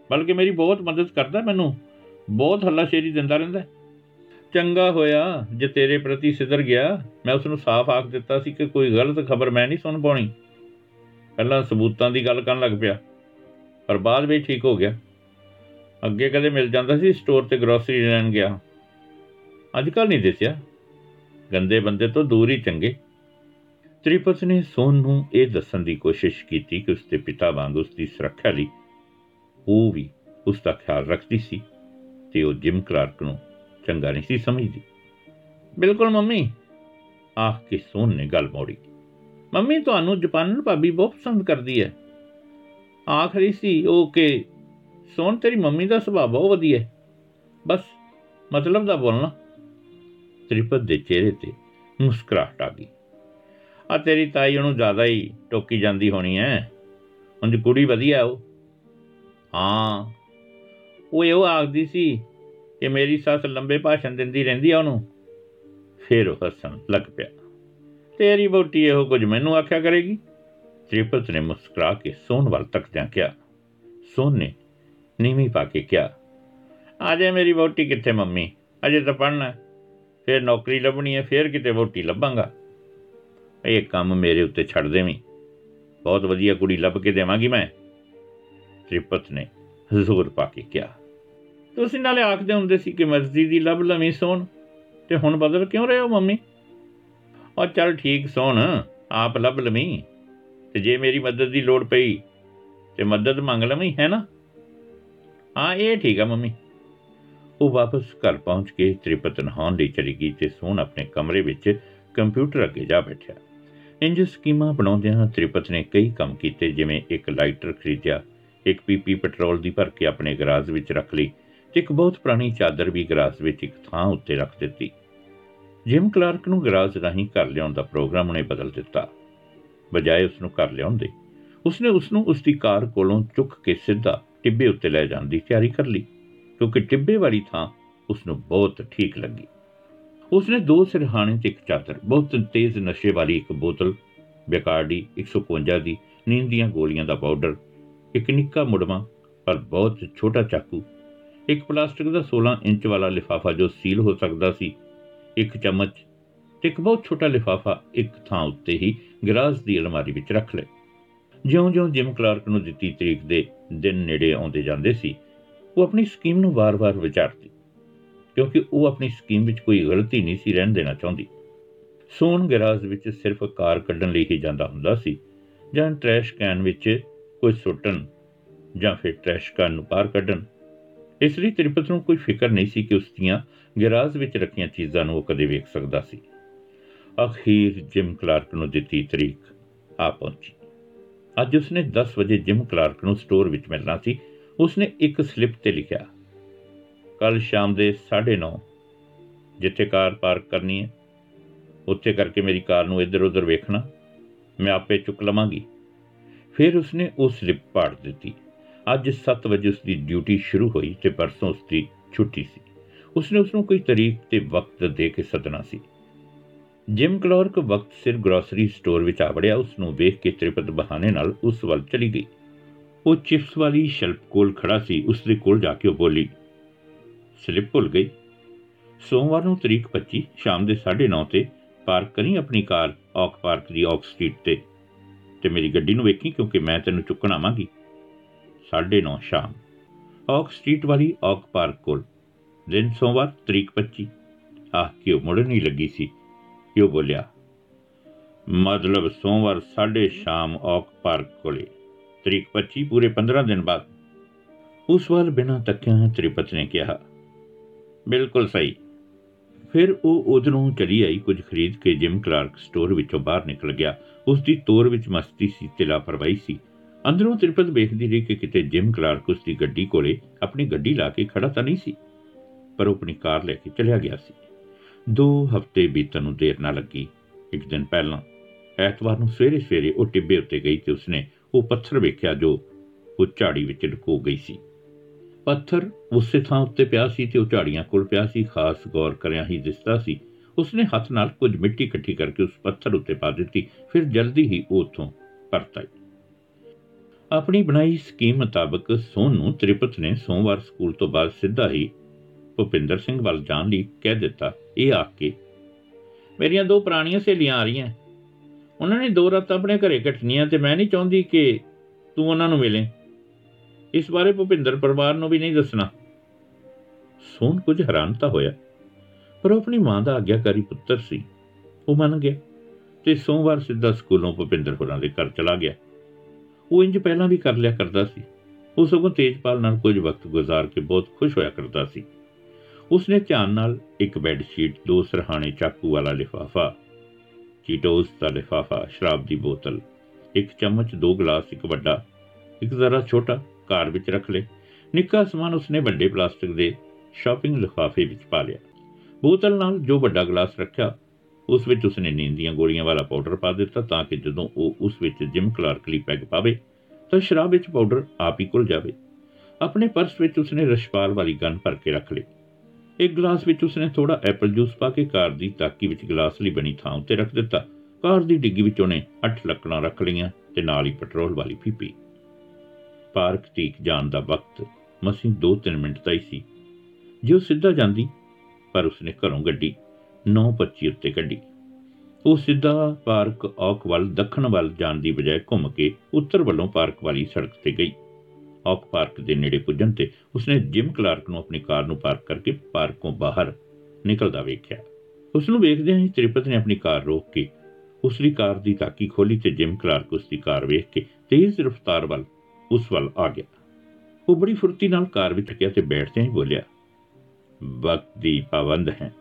ਬਲਕਿ ਮੇਰੀ ਬਹੁਤ ਮਦਦ ਕਰਦਾ ਮੈਨੂੰ, ਬਹੁਤ ਹੱਲਾਸ਼ੇਰੀ ਦਿੰਦਾ ਰਹਿੰਦਾ ਹੈ। ਚੰਗਾ ਹੋਇਆ ਜੇ ਤੇਰੇ ਪ੍ਰਤੀ ਸਿੱਧਰ ਗਿਆ, ਮੈਂ ਉਸ ਨੂੰ ਸਾਫ਼ ਆਖ ਦਿੱਤਾ ਸੀ ਕਿ ਕੋਈ ਗਲਤ ਖਬਰ ਮੈਂ ਨਹੀਂ ਸੁਣ ਪਾਉਣੀ। ਪਹਿਲਾਂ ਸਬੂਤਾਂ ਦੀ ਗੱਲ ਕਰਨ ਲੱਗ ਪਿਆ, ਪਰ ਬਾਅਦ ਵਿੱਚ ਠੀਕ ਹੋ ਗਿਆ। ਅੱਗੇ ਕਦੇ ਮਿਲ ਜਾਂਦਾ ਸੀ, ਸਟੋਰ ਤੇ ਗਰੋਸਰੀ ਲੈਣ ਗਿਆ। ਅੱਜ ਕੱਲ ਨਹੀਂ ਦਿਸਿਆ। ਗੰਦੇ ਬੰਦੇ ਤੋਂ ਦੂਰ ਹੀ ਚੰਗੇ। ਤ੍ਰਿਪਤ ਨੇ ਸੋਨ ਨੂੰ ਇਹ ਦੱਸਣ ਦੀ ਕੋਸ਼ਿਸ਼ ਕੀਤੀ ਕਿ ਉਸਦੇ ਪਿਤਾ ਵਾਂਗ ਉਸ ਦੀ ਸੁਰੱਖਿਆ ਲਈ ਉਹ ਵੀ ਉਸ ਦਾ ਖਿਆਲ ਰੱਖਦੀ ਸੀ ਤੇ ਉਹ ਜਿਮ ਕਲਾਰਕ ਨੂੰ ਚੰਗਾ ਨਹੀਂ ਸੀ ਸਮਝਦੀ। ਬਿਲਕੁਲ ਮੰਮੀ, ਆਖ ਕੇ ਸੋਨ ਨੇ ਗੱਲ ਮੋੜੀ। ਮੰਮੀ, ਤੁਹਾਨੂੰ ਜਪਾਨਨ ਭਾਬੀ ਬਹੁਤ ਪਸੰਦ ਕਰਦੀ ਹੈ। ਆਖਰੀ ਸੀ ਉਹ ਕਿ ਸੋਨ, ਤੇਰੀ ਮੰਮੀ ਦਾ ਸੁਭਾਅ ਬਹੁਤ ਵਧੀਆ ਹੈ। ਬਸ ਮਤਲਬ ਦਾ ਬੋਲਣਾ। ਤ੍ਰਿਪਤ ਦੇ ਚਿਹਰੇ ਤੇ ਮੁਸਕਰਾਹਟ ਆ ਗਈ। ਆ ਤੇਰੀ ਤਾਈ ਉਹਨੂੰ ਜ਼ਿਆਦਾ ਹੀ ਟੋਕੀ ਜਾਂਦੀ ਹੋਣੀ ਐ। ਉਂਝ ਕੁੜੀ ਵਧੀਆ ਉਹ ਹਾਂ। ਉਹ ਇਹੋ ਆਖਦੀ ਸੀ ਕਿ ਮੇਰੀ ਸੱਸ ਲੰਬੇ ਭਾਸ਼ਣ ਦਿੰਦੀ ਰਹਿੰਦੀ ਆ ਉਹਨੂੰ। ਫੇਰ ਉਹ ਹੱਸਣ ਲੱਗ ਪਿਆ। ਤੇਰੀ ਬੋਟੀ ਇਹੋ ਕੁਝ ਮੈਨੂੰ ਆਖਿਆ ਕਰੇਗੀ? ਤ੍ਰਿਪਤ ਨੇ ਮੁਸਕਰਾ ਕੇ ਸੋਨ ਵੱਲ ਤੱਕਦਿਆਂ ਕਿਹਾ। ਸੋਨ ਨੇ ਨੀਵੀਂ ਪਾ ਕੇ ਕਿਹਾ ਆਜੇ ਮੇਰੀ ਬੋਟੀ ਕਿੱਥੇ ਮੰਮੀ? ਅਜੇ ਤਾਂ ਪੜਨਾ ਫਿਰ ਨੌਕਰੀ ਲੱਭਣੀ ਹੈ ਫਿਰ ਕਿਤੇ ਵੋਟੀ ਲੱਭਾਂਗਾ। ਇਹ ਕੰਮ ਮੇਰੇ ਉੱਤੇ ਛੱਡ ਦੇਵੀਂ। ਬਹੁਤ ਵਧੀਆ ਕੁੜੀ ਲੱਭ ਕੇ ਦੇਵਾਂਗੀ ਮੈਂ। ਤ੍ਰਿਪਤ ਨੇ ਜ਼ੋਰ ਪਾ ਕੇ ਕਿਹਾ। ਤੁਸੀਂ ਨਾਲੇ ਆਖਦੇ ਹੁੰਦੇ ਸੀ ਕਿ ਮਰਜ਼ੀ ਦੀ ਲੱਭ ਲਵੀਂ ਸੋਣ ਤੇ ਹੁਣ ਬਦਲ ਕਿਉਂ ਰਹੇ ਹੋ ਮੰਮੀ? ਉਹ ਚੱਲ ਠੀਕ ਸੋਣ ਆਪ ਲੱਭ ਲਵੀਂ। ਤੇ ਜੇ ਮੇਰੀ ਮਦਦ ਦੀ ਲੋੜ ਪਈ, ਤੇ ਮਦਦ ਮੰਗ ਲਵੀਂ, ਹੈ ਨਾ? ਹਾਂ, ਇਹ ਠੀਕ ਆ ਮੰਮੀ। ਉਹ ਵਾਪਸ ਘਰ ਪਹੁੰਚ ਕੇ ਤ੍ਰਿਪਤ ਨਹਾਉਣ ਲਈ ਚਲੀ ਗਈ ਤੇ ਸੋਨ ਆਪਣੇ ਕਮਰੇ ਵਿੱਚ ਕੰਪਿਊਟਰ ਅੱਗੇ ਜਾ ਬੈਠਿਆ। ਇੰਜ ਸਕੀਮਾਂ ਬਣਾਉਂਦਿਆਂ ਤ੍ਰਿਪਤ ਨੇ ਕਈ ਕੰਮ ਕੀਤੇ, ਜਿਵੇਂ ਇੱਕ ਲਾਈਟਰ ਖਰੀਦਿਆ, ਇੱਕ ਪੀਪੀ ਪੈਟਰੋਲ ਦੀ ਭਰ ਕੇ ਆਪਣੇ ਗਰਾਜ ਵਿੱਚ ਰੱਖ ਲਈ ਤੇ ਇੱਕ ਬਹੁਤ ਪੁਰਾਣੀ ਚਾਦਰ ਵੀ ਗਰਾਜ ਵਿੱਚ ਇੱਕ ਥਾਂ ਉੱਤੇ ਰੱਖ ਦਿੱਤੀ। ਜਿਮ ਕਲਾਰਕ ਨੂੰ ਗਰਾਜ ਰਾਹੀਂ ਘਰ ਲਿਆਉਣ ਦਾ ਪ੍ਰੋਗਰਾਮ ਉਹਨੇ ਬਦਲ ਦਿੱਤਾ। ਬਜਾਏ ਉਸ ਨੂੰ ਘਰ ਲਿਆਉਣ ਦੇ, ਉਸਨੇ ਉਸ ਨੂੰ ਉਸ ਦੀ ਕਾਰ ਕੋਲੋਂ ਚੁੱਕ ਕੇ ਸਿੱਧਾ ਟਿੱਬੇ ਉੱਤੇ ਲੈ ਜਾਣ ਦੀ ਤਿਆਰੀ ਕਰ ਲਈ, ਕਿਉਂਕਿ ਟਿੱਬੇ ਵਾਲੀ ਥਾਂ ਉਸ ਨੂੰ ਬਹੁਤ ਠੀਕ ਲੱਗੀ। ਉਸਨੇ ਦੋ ਸਿਰਹਾਣੇ ਤੇ ਇੱਕ ਚਾਦਰ, ਬਹੁਤ ਤੇਜ਼ ਨਸ਼ੇ ਵਾਲੀ ਇੱਕ ਬੋਤਲ ਬੇਕਾਰਡੀ 151 ਦੀ, ਨੀਂਦ ਦੀਆਂ ਗੋਲੀਆਂ ਦਾ ਪਾਊਡਰ, ਇੱਕ ਨਿੱਕਾ ਮੁੜਮਾ, ਪਰ ਬਹੁਤ ਛੋਟਾ ਚਾਕੂ, ਇੱਕ ਪਲਾਸਟਿਕ ਦਾ 16 ਇੰਚ ਵਾਲਾ ਲਿਫਾਫਾ ਜੋ ਸੀਲ ਹੋ ਸਕਦਾ ਸੀ, ਇੱਕ ਚਮਚ ਤੇ ਇੱਕ ਬਹੁਤ ਛੋਟਾ ਲਿਫਾਫਾ ਇੱਕ ਥਾਂ ਉੱਤੇ ਹੀ ਗਰਾਜ ਦੀ ਅਲਮਾਰੀ ਵਿੱਚ ਰੱਖ ਲਏ। ਜਿਉਂ-ਜਿਉਂ ਜਿਮ ਕਲਾਰਕ ਨੂੰ ਦਿੱਤੀ ਤਰੀਕ ਦੇ ਦਿਨ ਨੇੜੇ ਆਉਂਦੇ ਜਾਂਦੇ ਸੀ, ਉਹ ਆਪਣੀ ਸਕੀਮ ਨੂੰ ਵਾਰ-ਵਾਰ ਵਿਚਾਰਦੀ। ਕਿਉਂਕਿ ਉਹ ਆਪਣੀ ਸਕੀਮ ਵਿੱਚ ਕੋਈ ਗਲਤੀ ਨਹੀਂ ਸੀ ਰਹਿਣ ਦੇਣਾ ਚਾਹੁੰਦੀ। ਸੋਨ ਗਰਾਜ ਵਿੱਚ ਸਿਰਫ ਕਾਰ ਕੱਢਣ ਲਈ ਹੀ ਜਾਂਦਾ ਹੁੰਦਾ ਸੀ ਜਾਂ ਟਰੈਸ਼ ਕੈਨ ਵਿੱਚ ਕੁਝ ਸੁੱਟਣ ਜਾਂ ਫਿਰ ਟਰੈਸ਼ ਕੈਨ ਨੂੰ ਬਾਹਰ ਕੱਢਣ। ਇਸ ਲਈ ਤ੍ਰਿਪਤ ਨੂੰ ਕੋਈ ਫਿਕਰ ਨਹੀਂ ਸੀ ਕਿ ਉਸ ਦੀਆਂ ਗਰਾਜ ਵਿੱਚ ਰੱਖੀਆਂ ਚੀਜ਼ਾਂ ਨੂੰ ਉਹ ਕਦੇ ਵੇਖ ਸਕਦਾ ਸੀ। ਅਖੀਰ ਜਿਮ ਕਲਾਰਕ ਨੂੰ ਦਿੱਤੀ ਤਰੀਕ ਆ ਪਹੁੰਚੀ। ਅੱਜ ਉਸਨੇ 10 ਵਜੇ ਜਿਮ ਕਲਾਰਕ ਨੂੰ ਸਟੋਰ ਵਿੱਚ ਮਿਲਣਾ ਸੀ। ਉਸਨੇ ਇੱਕ ਸਲਿੱਪ ਤੇ ਲਿਖਿਆ ਕੱਲ ਸ਼ਾਮ ਦੇ 9:30 ਜਿੱਥੇ ਕਾਰ ਪਾਰਕ ਕਰਨੀ ਹੈ, ਉੱਥੇ ਕਰਕੇ ਮੇਰੀ ਕਾਰ ਨੂੰ ਇੱਧਰ-ਉੱਧਰ ਵੇਖਣਾ, ਮੈਂ ਆਪੇ ਚੁੱਕ ਲਵਾਂਗੀ। ਫਿਰ ਉਸਨੇ ਉਹ ਸਲਿੱਪ ਪਾੜ ਦਿੱਤੀ। ਅੱਜ 7 ਵਜੇ ਉਸ ਦੀ ਡਿਊਟੀ ਸ਼ੁਰੂ ਹੋਈ ਤੇ ਪਰਸੋਂ ਉਸ ਦੀ ਛੁੱਟੀ ਸੀ। ਉਸਨੇ ਉਸ ਨੂੰ ਕੋਈ ਤਰੀਕ ਤੇ ਵਕਤ ਦੇ ਕੇ ਸੱਦਣਾ ਸੀ। ਜਿਮ ਕਲਰਕ ਵਕਤ ਸਿਰ ਗਰੋਸਰੀ ਸਟੋਰ ਵਿੱਚ ਆ ਵੜਿਆ ਉਸ ਨੂੰ ਵੇਖ ਕੇ ਤ੍ਰਿਪਤ ਬਹਾਨੇ ਨਾਲ ਉਸ ਵੱਲ ਚਲੀ ਗਈ। ਉਹ ਚਿਪਸ ਵਾਲੀ ਸ਼ੈਲਫ ਕੋਲ ਖੜਾ ਸੀ ਉਸ ਦੇ ਕੋਲ ਜਾ ਕੇ ਉਹ ਬੋਲੀ ਸਲਿੱਪ ਭੁੱਲ ਗਈ। ਸੋਮਵਾਰ ਨੂੰ ਤਰੀਕ 25 ਸ਼ਾਮ ਦੇ 9:30 ਤੇ ਪਾਰਕ ਕਰੀ ਆਪਣੀ ਕਾਰ ਔਕ ਪਾਰਕ ਦੀ ਔਕ ਸਟਰੀਟ ਤੇ। ਤੇ ਮੇਰੀ ਗੱਡੀ ਨੂੰ ਵੇਖੀ ਕਿਉਂਕਿ ਮੈਂ ਤੈਨੂੰ ਚੁੱਕਣ ਆਵਾਂਗੀ। 9:30 ਸ਼ਾਮ। ਔਕ ਸਟਰੀਟ ਵਾਲੀ ਔਕ ਪਾਰਕ ਕੋਲ। ਦਿਨ ਸੋਮਵਾਰ, ਤਰੀਕ 25 ਆਹ ਕਿਉਂ ਮੁੜਨ ਨਹੀਂ ਲੱਗੀ ਸੀ। ਕਿਉਂ ਬੋਲਿਆ, ਮਤਲਬ ਸੋਮਵਾਰ 6:30 ਸ਼ਾਮ ਔਕ ਪਾਰਕ ਕੋਲੇ। ਤਰੀਕ 25 ਪੂਰੇ 15 ਦਿਨ ਬਾਅਦ। ਉਸ ਵੱਲ ਬਿਨਾਂ ਤੱਕਿਆਂ ਤ੍ਰਿਪਤ ਨੇ ਕਿਹਾ ਬਿਲਕੁਲ ਸਹੀ। ਫਿਰ ਉਹ ਉਧਰੋਂ ਚਲੀ ਆਈ ਕੁਝ ਖਰੀਦ ਕੇ ਜਿਮ ਕਲਾਰਕ ਸਟੋਰ ਵਿੱਚੋਂ ਬਾਹਰ ਨਿਕਲ ਗਿਆ। ਉਸ ਦੀ ਤੋਰ ਵਿੱਚ ਮਸਤੀ ਸੀ ਤੇ ਲਾਪਰਵਾਹੀ ਸੀ। ਅੰਦਰੋਂ ਤ੍ਰਿਪਤ ਵੇਖਦੀ ਰਹੀ ਕਿ ਕਿਤੇ ਜਿਮ ਕਲਾਰਕ ਉਸ ਦੀ ਗੱਡੀ ਕੋਲੇ ਆਪਣੀ ਗੱਡੀ ਲਾ ਕੇ ਖੜਾ ਤਾਂ ਨਹੀਂ ਸੀ, ਪਰ ਉਹ ਆਪਣੀ ਕਾਰ ਲੈ ਕੇ ਚਲਿਆ ਗਿਆ ਸੀ। ਦੋ ਹਫ਼ਤੇ ਬੀਤਣ ਨੂੰ ਦੇਰ ਨਾ ਲੱਗੀ। ਇੱਕ ਦਿਨ ਪਹਿਲਾਂ, ਐਤਵਾਰ ਨੂੰ ਸਵੇਰੇ ਸਵੇਰੇ ਉਹ ਟਿੱਬੇ ਉੱਤੇ ਗਈ ਤੇ ਉਸਨੇ ਉਹ ਪੱਥਰ ਵੇਖਿਆ ਜੋ ਉਹ ਝਾੜੀ ਵਿੱਚ ਲੁਕੋ ਗਈ ਸੀ। ਪੱਥਰ ਉਸੇ ਥਾਂ ਉੱਤੇ ਪਿਆ ਸੀ ਤੇ ਉਹ ਝਾੜੀਆਂ ਕੋਲ ਪਿਆ ਸੀ, ਖਾਸ ਗੌਰ ਕਰਿਆ ਹੀ ਦਿਸਦਾ ਸੀ। ਉਸਨੇ ਹੱਥ ਨਾਲ ਕੁਝ ਮਿੱਟੀ ਇਕੱਠੀ ਕਰਕੇ ਉਸ ਪੱਥਰ ਉੱਤੇ ਪਾ ਦਿੱਤੀ, ਫਿਰ ਜਲਦੀ ਹੀ ਉਹ ਉੱਥੋਂ ਪਰਤ ਆਈ। ਆਪਣੀ ਬਣਾਈ ਸਕੀਮ ਮੁਤਾਬਕ ਸੋਨ ਨੂੰ ਤ੍ਰਿਪਤ ਨੇ ਸੋਮਵਾਰ ਸਕੂਲ ਤੋਂ ਬਾਅਦ ਸਿੱਧਾ ਹੀ ਭੁਪਿੰਦਰ ਸਿੰਘ ਵੱਲ ਜਾਣ ਲਈ ਕਹਿ ਦਿੱਤਾ, ਇਹ ਆ ਕੇ। ਮੇਰੀਆਂ ਦੋ ਪੁਰਾਣੀਆਂ ਸਹੇਲੀਆਂ ਆ ਰਹੀਆਂ। ਉਹਨਾਂ ਨੇ ਦੋ ਰਾਤਾਂ ਆਪਣੇ ਘਰੇ ਕੱਟਣੀਆਂ ਤੇ ਮੈਂ ਨਹੀਂ ਚਾਹੁੰਦੀ ਕਿ ਤੂੰ ਉਹਨਾਂ ਨੂੰ ਮਿਲੇ। ਇਸ ਬਾਰੇ ਭੁਪਿੰਦਰ ਪਰਿਵਾਰ ਨੂੰ ਵੀ ਨਹੀਂ ਦੱਸਣਾ। ਸੋਨ ਕੁਝ ਹੈਰਾਨ ਤਾਂ ਹੋਇਆ, ਪਰ ਉਹ ਆਪਣੀ ਮਾਂ ਦਾ ਆਗਿਆਕਾਰੀ ਪੁੱਤਰ ਸੀ। ਉਹ ਮੰਨ ਗਿਆ ਤੇ ਸੋਮਵਾਰ ਸਿੱਧਾ ਸਕੂਲੋਂ ਭੁਪਿੰਦਰ ਹੋਰਾਂ ਦੇ ਘਰ ਚਲਾ ਗਿਆ। ਉਹ ਇੰਜ ਪਹਿਲਾਂ ਵੀ ਕਰ ਲਿਆ ਕਰਦਾ ਸੀ। ਉਹ ਸਗੋਂ ਤੇਜਪਾਲ ਨਾਲ ਕੁਝ ਵਕਤ ਗੁਜ਼ਾਰ ਕੇ ਬਹੁਤ ਖੁਸ਼ ਹੋਇਆ ਕਰਦਾ ਸੀ। ਉਸਨੇ ਧਿਆਨ ਨਾਲ ਇੱਕ ਬੈੱਡ ਸ਼ੀਟ ਦੋ ਸਰਹਾਣੇ, ਚਾਕੂ ਵਾਲਾ ਲਿਫਾਫਾ ਚੀਟੋਸ ਦਾ ਲਿਫਾਫਾ, ਸ਼ਰਾਬ ਦੀ ਬੋਤਲ, ਇੱਕ ਚਮਚ, ਦੋ ਗਲਾਸ, ਇੱਕ ਵੱਡਾ, ਇੱਕ ਜ਼ਰਾ ਛੋਟਾ ਕਾਰ ਵਿੱਚ ਰੱਖ ਲਏ। ਨਿੱਕਾ ਸਮਾਨ ਉਸਨੇ ਵੱਡੇ ਪਲਾਸਟਿਕ ਦੇ ਸ਼ਾਪਿੰਗ ਲਿਫਾਫੇ ਵਿੱਚ ਪਾ ਲਿਆ। ਬੋਤਲ ਨਾਲ ਜੋ ਵੱਡਾ ਗਲਾਸ ਰੱਖਿਆ, ਉਸ ਵਿੱਚ ਉਸਨੇ ਨੀਂਦ ਦੀਆਂ ਗੋਲੀਆਂ ਵਾਲਾ ਪਾਊਡਰ ਪਾ ਦਿੱਤਾ ਤਾਂ ਕਿ ਜਦੋਂ ਉਹ ਉਸ ਵਿੱਚ ਜਿਮ ਕਲਾਰਕ ਲਈ ਪੈਗ ਪਾਵੇ, ਤਾਂ ਸ਼ਰਾਬ ਵਿੱਚ ਪਾਊਡਰ ਆਪ ਹੀ ਘੁਲ ਜਾਵੇ। ਆਪਣੇ ਪਰਸ ਵਿੱਚ ਉਸਨੇ ਰਸ਼ਪਾਲ ਵਾਲੀ ਗਨ ਭਰ ਕੇ ਰੱਖ ਲਈ। ਇੱਕ ਗਲਾਸ ਵਿੱਚ ਉਸਨੇ ਥੋੜਾ ਐਪਲ ਜੂਸ ਪਾ ਕੇ ਕਾਰ ਦੀ ਤਾਕੀ ਵਿੱਚ ਗਲਾਸ ਲਈ ਬਣੀ ਥਾਂ ਉੱਤੇ ਰੱਖ ਦਿੱਤਾ। ਕਾਰ ਦੀ ਡਿੱਗੀ ਵਿੱਚ ਉਹਨੇ ਅੱਠ ਲੱਕੜਾਂ ਰੱਖ ਲਈਆਂ ਤੇ ਨਾਲ ਹੀ ਪੈਟਰੋਲ ਵਾਲੀ ਪੀਪੀ ਪਾਰਕ ਤੀਕ ਜਾਣ ਦਾ ਵਕਤ ਮਸੀਂ 2-3 ਮਿੰਟ ਦਾ ਹੀ ਸੀ। ਜੋ ਸਿੱਧਾ ਜਾਂਦੀ, ਪਰ ਉਸਨੇ ਘਰੋਂ ਗੱਡੀ 9:25 ਉੱਤੇ ਕੱਢੀ। ਉਹ ਸਿੱਧਾ ਪਾਰਕ ਔਕ ਵੱਲ, ਦੱਖਣ ਵੱਲ ਜਾਣ ਦੀ ਬਜਾਏ ਘੁੰਮ ਕੇ ਉੱਤਰ ਵੱਲੋਂ ਪਾਰਕ ਵਾਲੀ ਸੜਕ ਤੇ ਗਈ। ਔਕ ਪਾਰਕ ਦੇ ਨੇੜੇ ਪੁੱਜਣ ਤੇ ਉਸਨੇ ਜਿਮ ਕਲਾਰਕ ਨੂੰ ਆਪਣੀ ਕਾਰ ਨੂੰ ਪਾਰਕ ਕਰਕੇ ਪਾਰਕੋਂ ਬਾਹਰ ਨਿਕਲਦਾ ਵੇਖਿਆ। ਉਸ ਨੂੰ ਵੇਖਦਿਆਂ ਹੀ ਤ੍ਰਿਪਤ ਨੇ ਆਪਣੀ ਕਾਰ ਰੋਕ ਕੇ ਉਸ ਦੀ ਕਾਰ ਦੀ ਤਾਕੀ ਖੋਲੀ ਤੇ ਜਿਮ ਕਲਾਰਕ ਉਸ ਦੀ ਕਾਰ ਵੇਖ ਕੇ ਤੇਜ਼ ਰਫ਼ਤਾਰ ਵੱਲ ਉਸ ਵੱਲ ਆ ਗਿਆ। ਉਹ ਬੜੀ ਫੁਰਤੀ ਨਾਲ ਕਾਰ ਵਿੱਚ ਗਿਆ ਤੇ ਬੈਠਦਿਆਂ ਹੀ ਬੋਲਿਆ, ਵਕਤ ਦੀ ਪਾਬੰਦ ਹੈ।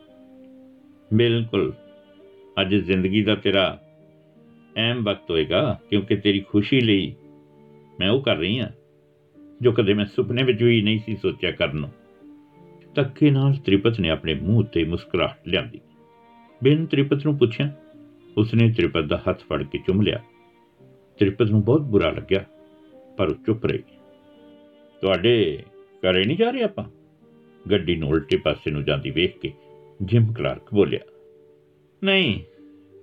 ਬਿਲਕੁਲ। ਅੱਜ ਜ਼ਿੰਦਗੀ ਦਾ ਤੇਰਾ ਅਹਿਮ ਵਕਤ ਹੋਏਗਾ, ਕਿਉਂਕਿ ਤੇਰੀ ਖੁਸ਼ੀ ਲਈ ਮੈਂ ਉਹ ਕਰ ਰਹੀ ਹਾਂ, ਜੋ ਕਦੇ ਮੈਂ ਸੁਪਨੇ ਵਿੱਚ ਵੀ ਨਹੀਂ ਸੀ ਸੋਚਿਆ ਕਰਨ ਨੂੰ। ਤੱਕੇ ਨਾਲ ਤ੍ਰਿਪਤ ਨੇ ਆਪਣੇ ਮੂੰਹ ਉੱਤੇ ਮੁਸਕਰਾਹਟ ਲਿਆਂਦੀ। ਬਿਨ ਤ੍ਰਿਪਤ ਨੂੰ ਪੁੱਛਿਆ, ਉਸਨੇ ਤ੍ਰਿਪਤ ਦਾ ਹੱਥ ਫੜ ਕੇ ਚੁੰਮ ਲਿਆ। ਤ੍ਰਿਪਤ ਨੂੰ ਬਹੁਤ ਬੁਰਾ ਲੱਗਿਆ। ਪਰ ਉਹ ਚੁੱਪ ਰਹੀ। ਤੁਹਾਡੇ ਘਰੇ ਨਹੀਂ ਜਾ ਰਹੇ ਆਪਾਂ? ਗੱਡੀ ਨੂੰ ਉਲਟੇ ਪਾਸੇ ਨੂੰ ਜਾਂਦੀ ਵੇਖ ਕੇ ਜਿਮ ਕਲਾਰਕ ਬੋਲਿਆ, ਨਹੀਂ,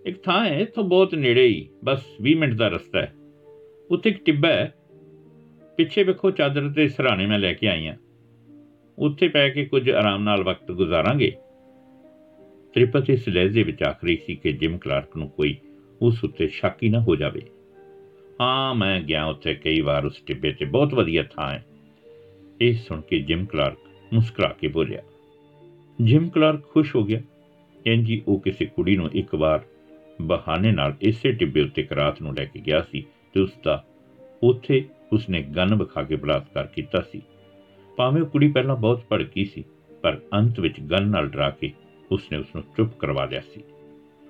ਇੱਕ ਥਾਂ ਹੈ, ਇੱਥੋਂ ਬਹੁਤ ਨੇੜੇ ਹੀ, ਬਸ 20 ਮਿੰਟ ਦਾ ਰਸਤਾ ਹੈ। ਉੱਥੇ ਇੱਕ ਟਿੱਬਾ ਹੈ। ਪਿੱਛੇ ਵੇਖੋ ਚਾਦਰ ਤੇ ਸਰਾਣੇ ਮੈਂ ਲੈ ਕੇ ਆਈ ਆ ਉੱਥੇ ਪੈ ਕੇ ਕੁਝ ਆਰਾਮ ਨਾਲ ਵਕਤ ਗੁਜ਼ਾਰਾਂਗੇ। ਤ੍ਰਿਪਤ ਇਸ ਲਹਿਜ਼ੇ ਵਿੱਚ ਆਖਰੀ ਸੀ ਕਿ ਜਿਮ ਕਲਾਰਕ ਨੂੰ ਕੋਈ ਉਸ ਉੱਤੇ ਸ਼ੱਕ ਹੀ ਨਾ ਹੋ ਜਾਵੇ। ਹਾਂ, ਮੈਂ ਗਿਆ ਉੱਥੇ ਕਈ ਵਾਰ ਉਸ ਟਿੱਬੇ ਤੇ ਬਹੁਤ ਵਧੀਆ ਥਾਂ ਹੈ। ਇਹ ਸੁਣ ਕੇ ਜਿਮ ਕਲਾਰਕ ਮੁਸਕਰਾ ਕੇ ਬੋਲਿਆ, ਜਿਮ ਕਲਾਰਕ ਖੁਸ਼ ਹੋ ਗਿਆ? ਇੰਜੀ ਉਹ ਕਿਸੇ ਕੁੜੀ ਨੂੰ ਇੱਕ ਵਾਰ ਬਹਾਨੇ ਨਾਲ ਇਸੇ ਟਿੱਬੇ ਉੱਤੇ ਕਰਾਤ ਨੂੰ ਲੈ ਕੇ ਗਿਆ ਸੀ ਤੇ ਉਸ ਦਾ ਉੱਥੇ ਉਸਨੇ ਗਨ ਵਿਖਾ ਕੇ ਬਲਾਤਕਾਰ ਕੀਤਾ ਸੀ। ਭਾਵੇਂ ਉਹ ਕੁੜੀ ਪਹਿਲਾਂ ਬਹੁਤ ਭੜਕੀ ਸੀ, ਪਰ ਅੰਤ ਵਿੱਚ ਗਨ ਨਾਲ ਡਰਾ ਕੇ ਉਸਨੇ ਉਸ ਨੂੰ ਚੁੱਪ ਕਰਵਾ ਲਿਆ ਸੀ।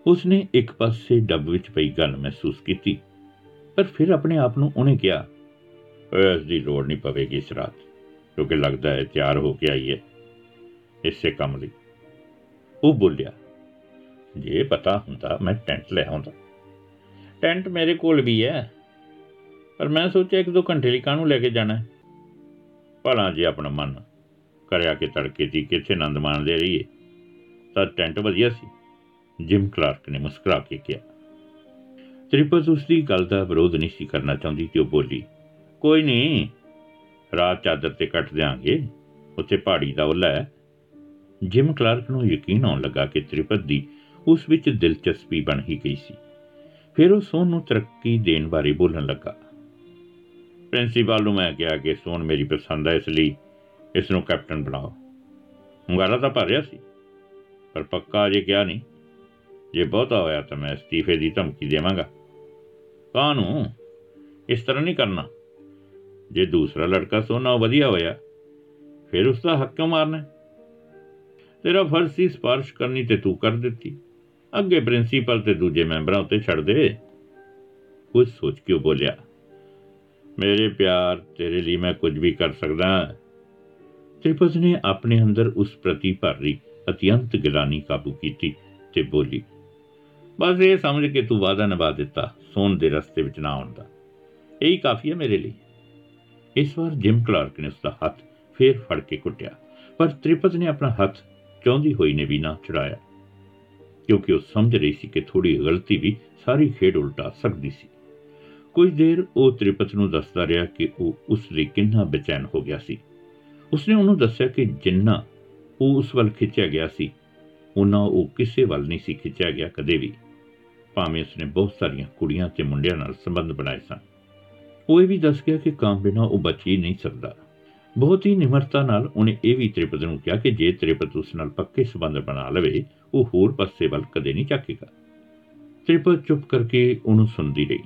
ਉਸਨੇ ਇੱਕ ਪਾਸੇ ਡੱਬ ਵਿੱਚ ਪਈ ਗਨ ਮਹਿਸੂਸ ਕੀਤੀ। ਪਰ ਫਿਰ ਆਪਣੇ ਆਪ ਨੂੰ ਉਹਨੇ ਕਿਹਾ "ਓਏ, ਇਸ ਦੀ ਲੋੜ ਨਹੀਂ ਪਵੇਗੀ ਇਸ ਰਾਤ ਕਿਉਂਕਿ ਲੱਗਦਾ ਹੈ ਤਿਆਰ ਹੋ ਕੇ ਆਈ ਹੈ ਇਸੇ ਕੰਮ ਲਈ। ਉਹ ਬੋਲਿਆ ਜੇ ਪਤਾ ਹੁੰਦਾ ਮੈਂ ਟੈਂਟ ਲੈ ਆਉਂਦਾ। ਟੈਂਟ ਮੇਰੇ ਕੋਲ ਵੀ ਹੈ ਪਰ ਮੈਂ ਸੋਚਿਆ ਇੱਕ ਦੋ ਘੰਟੇ ਲਈ ਕਾਹਨੂੰ ਲੈ ਕੇ ਜਾਣਾ ਹੈ? ਭਲਾ ਜੇ ਆਪਣਾ ਮਨ ਕਰਿਆ ਕਿ ਤੜਕੇ ਦੀ ਕਿੱਥੇ ਆਨੰਦ ਮਾਣਦੇ ਰਹੀਏ ਤਾਂ ਟੈਂਟ ਵਧੀਆ ਸੀ। ਜਿਮ ਕਲਾਰਕ ਨੇ ਮੁਸਕਰਾ ਕੇ ਕਿਹਾ ਤ੍ਰਿਪਤ ਉਸ ਦੀ ਗੱਲ ਦਾ ਵਿਰੋਧ ਨਹੀਂ ਸੀ ਕਰਨਾ ਚਾਹੁੰਦੀ ਕਿ ਉਹ ਬੋਲੀ, ਕੋਈ ਨਹੀਂ ਰਾਤ ਚਾਦਰ ਤੇ ਕੱਟ ਦਿਆਂਗੇ, ਉੱਥੇ ਪਹਾੜੀ ਦਾ ਉੱਲਾ ਹੈ। ਜਿਮ ਕਲਾਰਕ ਨੂੰ ਯਕੀਨ ਆਉਣ ਲੱਗਾ ਕਿ ਤ੍ਰਿਪਤ ਦੀ ਉਸ ਵਿੱਚ ਦਿਲਚਸਪੀ ਬਣ ਹੀ ਗਈ ਸੀ। ਫਿਰ ਉਹ ਸੋਨ ਨੂੰ ਤਰੱਕੀ ਦੇਣ ਬਾਰੇ ਬੋਲਣ ਲੱਗਾ। ਪ੍ਰਿੰਸੀਪਲ ਨੂੰ ਮੈਂ ਕਿਹਾ ਕਿ ਸੋਨ ਮੇਰੀ ਪਸੰਦ ਹੈ, ਇਸ ਲਈ ਇਸ ਨੂੰ ਕੈਪਟਨ ਬਣਾਓ। ਹੁੰਗਾਰਾ ਤਾਂ ਭਰ ਰਿਹਾ ਸੀ, ਪਰ ਪੱਕਾ ਅਜੇ ਕਿਹਾ ਨਹੀਂ। ਜੇ ਬਹੁਤਾ ਹੋਇਆ ਤਾਂ ਮੈਂ ਅਸਤੀਫੇ ਦੀ ਧਮਕੀ ਦੇਵਾਂਗਾ। ਕਾਹਨੂੰ? ਇਸ ਤਰ੍ਹਾਂ ਨਹੀਂ ਕਰਨਾ। ਜੇ ਦੂਸਰਾ ਲੜਕਾ ਸੋਨਾ ਵਧੀਆ ਹੋਇਆ, ਫਿਰ ਉਸ ਦਾ ਹੱਕ ਕਿਉਂ ਮਾਰਨਾ ਹੈ? ਤੇਰਾ ਫਰਜ਼ ਸੀ ਸਪਾਰਸ਼ ਕਰਨੀ ਤੇ ਤੂੰ ਕਰ ਦਿੱਤੀ। ਅੱਗੇ ਪ੍ਰਿੰਸੀਪਲ ਤੇ ਦੂਜੇ ਮੈਂਬਰਾਂ ਉੱਤੇ ਛੱਡ ਦੇ। ਕੁਝ ਸੋਚ ਕੇ ਉਹ ਬੋਲਿਆ? ਮੇਰੇ ਪਿਆਰ, ਤੇਰੇ ਲਈ ਮੈਂ ਕੁਝ ਵੀ ਕਰ ਸਕਦਾ। ਹਾਂ ਤ੍ਰਿਪਤ ਨੇ ਆਪਣੇ ਅੰਦਰ ਉਸ ਪ੍ਰਤੀ ਭਰੀ, ਅਤਿਅੰਤ ਗਿਲਾਨੀ ਕਾਬੂ ਕੀਤੀ ਤੇ ਬੋਲੀ, ਬਸ ਇਹ ਸਮਝ ਕੇ ਤੂੰ ਵਾਅਦਾ ਨਿਭਾ ਦਿੱਤਾ। ਸੋਨ ਦੇ ਰਸਤੇ ਵਿੱਚ ਨਾ ਆਉਣ ਦਾ। ਇਹੀ ਕਾਫੀ ਹੈ ਮੇਰੇ ਲਈ। ਇਸ ਵਾਰ ਜਿਮ ਕਲਾਰਕ ਨੇ ਉਸ ਦਾ ਹੱਥ ਫੇਰ ਫੜ ਕੇ ਕੁੱਟਿਆ, ਪਰ ਤ੍ਰਿਪਤ ਨੇ ਆਪਣਾ ਹੱਥ ਚਾਹੁੰਦੀ ਹੋਈ ਨੇ ਵੀ ਨਾ ਛੁਡਾਇਆ ਕਿਉਂਕਿ ਉਹ ਸਮਝ ਰਹੀ ਸੀ ਕਿ ਥੋੜੀ ਗਲਤੀ ਵੀ ਸਾਰੀ ਖੇਡ ਉਲਟਾ ਸਕਦੀ ਸੀ। ਕੁਝ ਦੇਰ ਉਹ ਤ੍ਰਿਪਤ ਨੂੰ ਦੱਸਦਾ ਰਿਹਾ ਕਿ ਉਹ ਉਸ ਲਈ ਕਿੰਨਾ ਬੇਚੈਨ ਹੋ ਗਿਆ ਸੀ। ਉਸਨੇ ਉਹਨੂੰ ਦੱਸਿਆ ਕਿ ਜਿੰਨਾ ਉਹ ਉਸ ਵੱਲ ਖਿੱਚਿਆ ਗਿਆ ਸੀ ਉਹਨਾਂ ਉਹ ਕਿਸੇ ਵੱਲ ਨਹੀਂ ਸੀ ਖਿੱਚਿਆ ਗਿਆ ਕਦੇ ਵੀ। ਭਾਵੇਂ ਉਸਨੇ ਬਹੁਤ ਸਾਰੀਆਂ ਕੁੜੀਆਂ ਤੇ ਮੁੰਡਿਆਂ ਨਾਲ ਸੰਬੰਧ ਬਣਾਏ ਸਨ। ਉਹ ਇਹ ਵੀ ਦੱਸ ਗਿਆ ਕਿ ਕੰਮ ਬਿਨਾਂ ਉਹ ਬਚ ਹੀ ਨਹੀਂ ਸਕਦਾ। ਬਹੁਤ ਹੀ ਨਿਮਰਤਾ ਨਾਲ ਉਹਨੇ ਇਹ ਵੀ ਤ੍ਰਿਪਤ ਨੂੰ ਕਿਹਾ ਕਿ ਜੇ ਤ੍ਰਿਪਤ ਉਸ ਨਾਲ ਪੱਕੇ ਸੰਬੰਧ ਬਣਾ ਲਵੇ, ਉਹ ਹੋਰ ਪਾਸੇ ਵੱਲ ਕਦੇ ਨਹੀਂ ਝਾਕੇਗਾ। ਤ੍ਰਿਪਤ ਚੁੱਪ ਕਰਕੇ ਉਹਨੂੰ ਸੁਣਦੀ ਰਹੀ,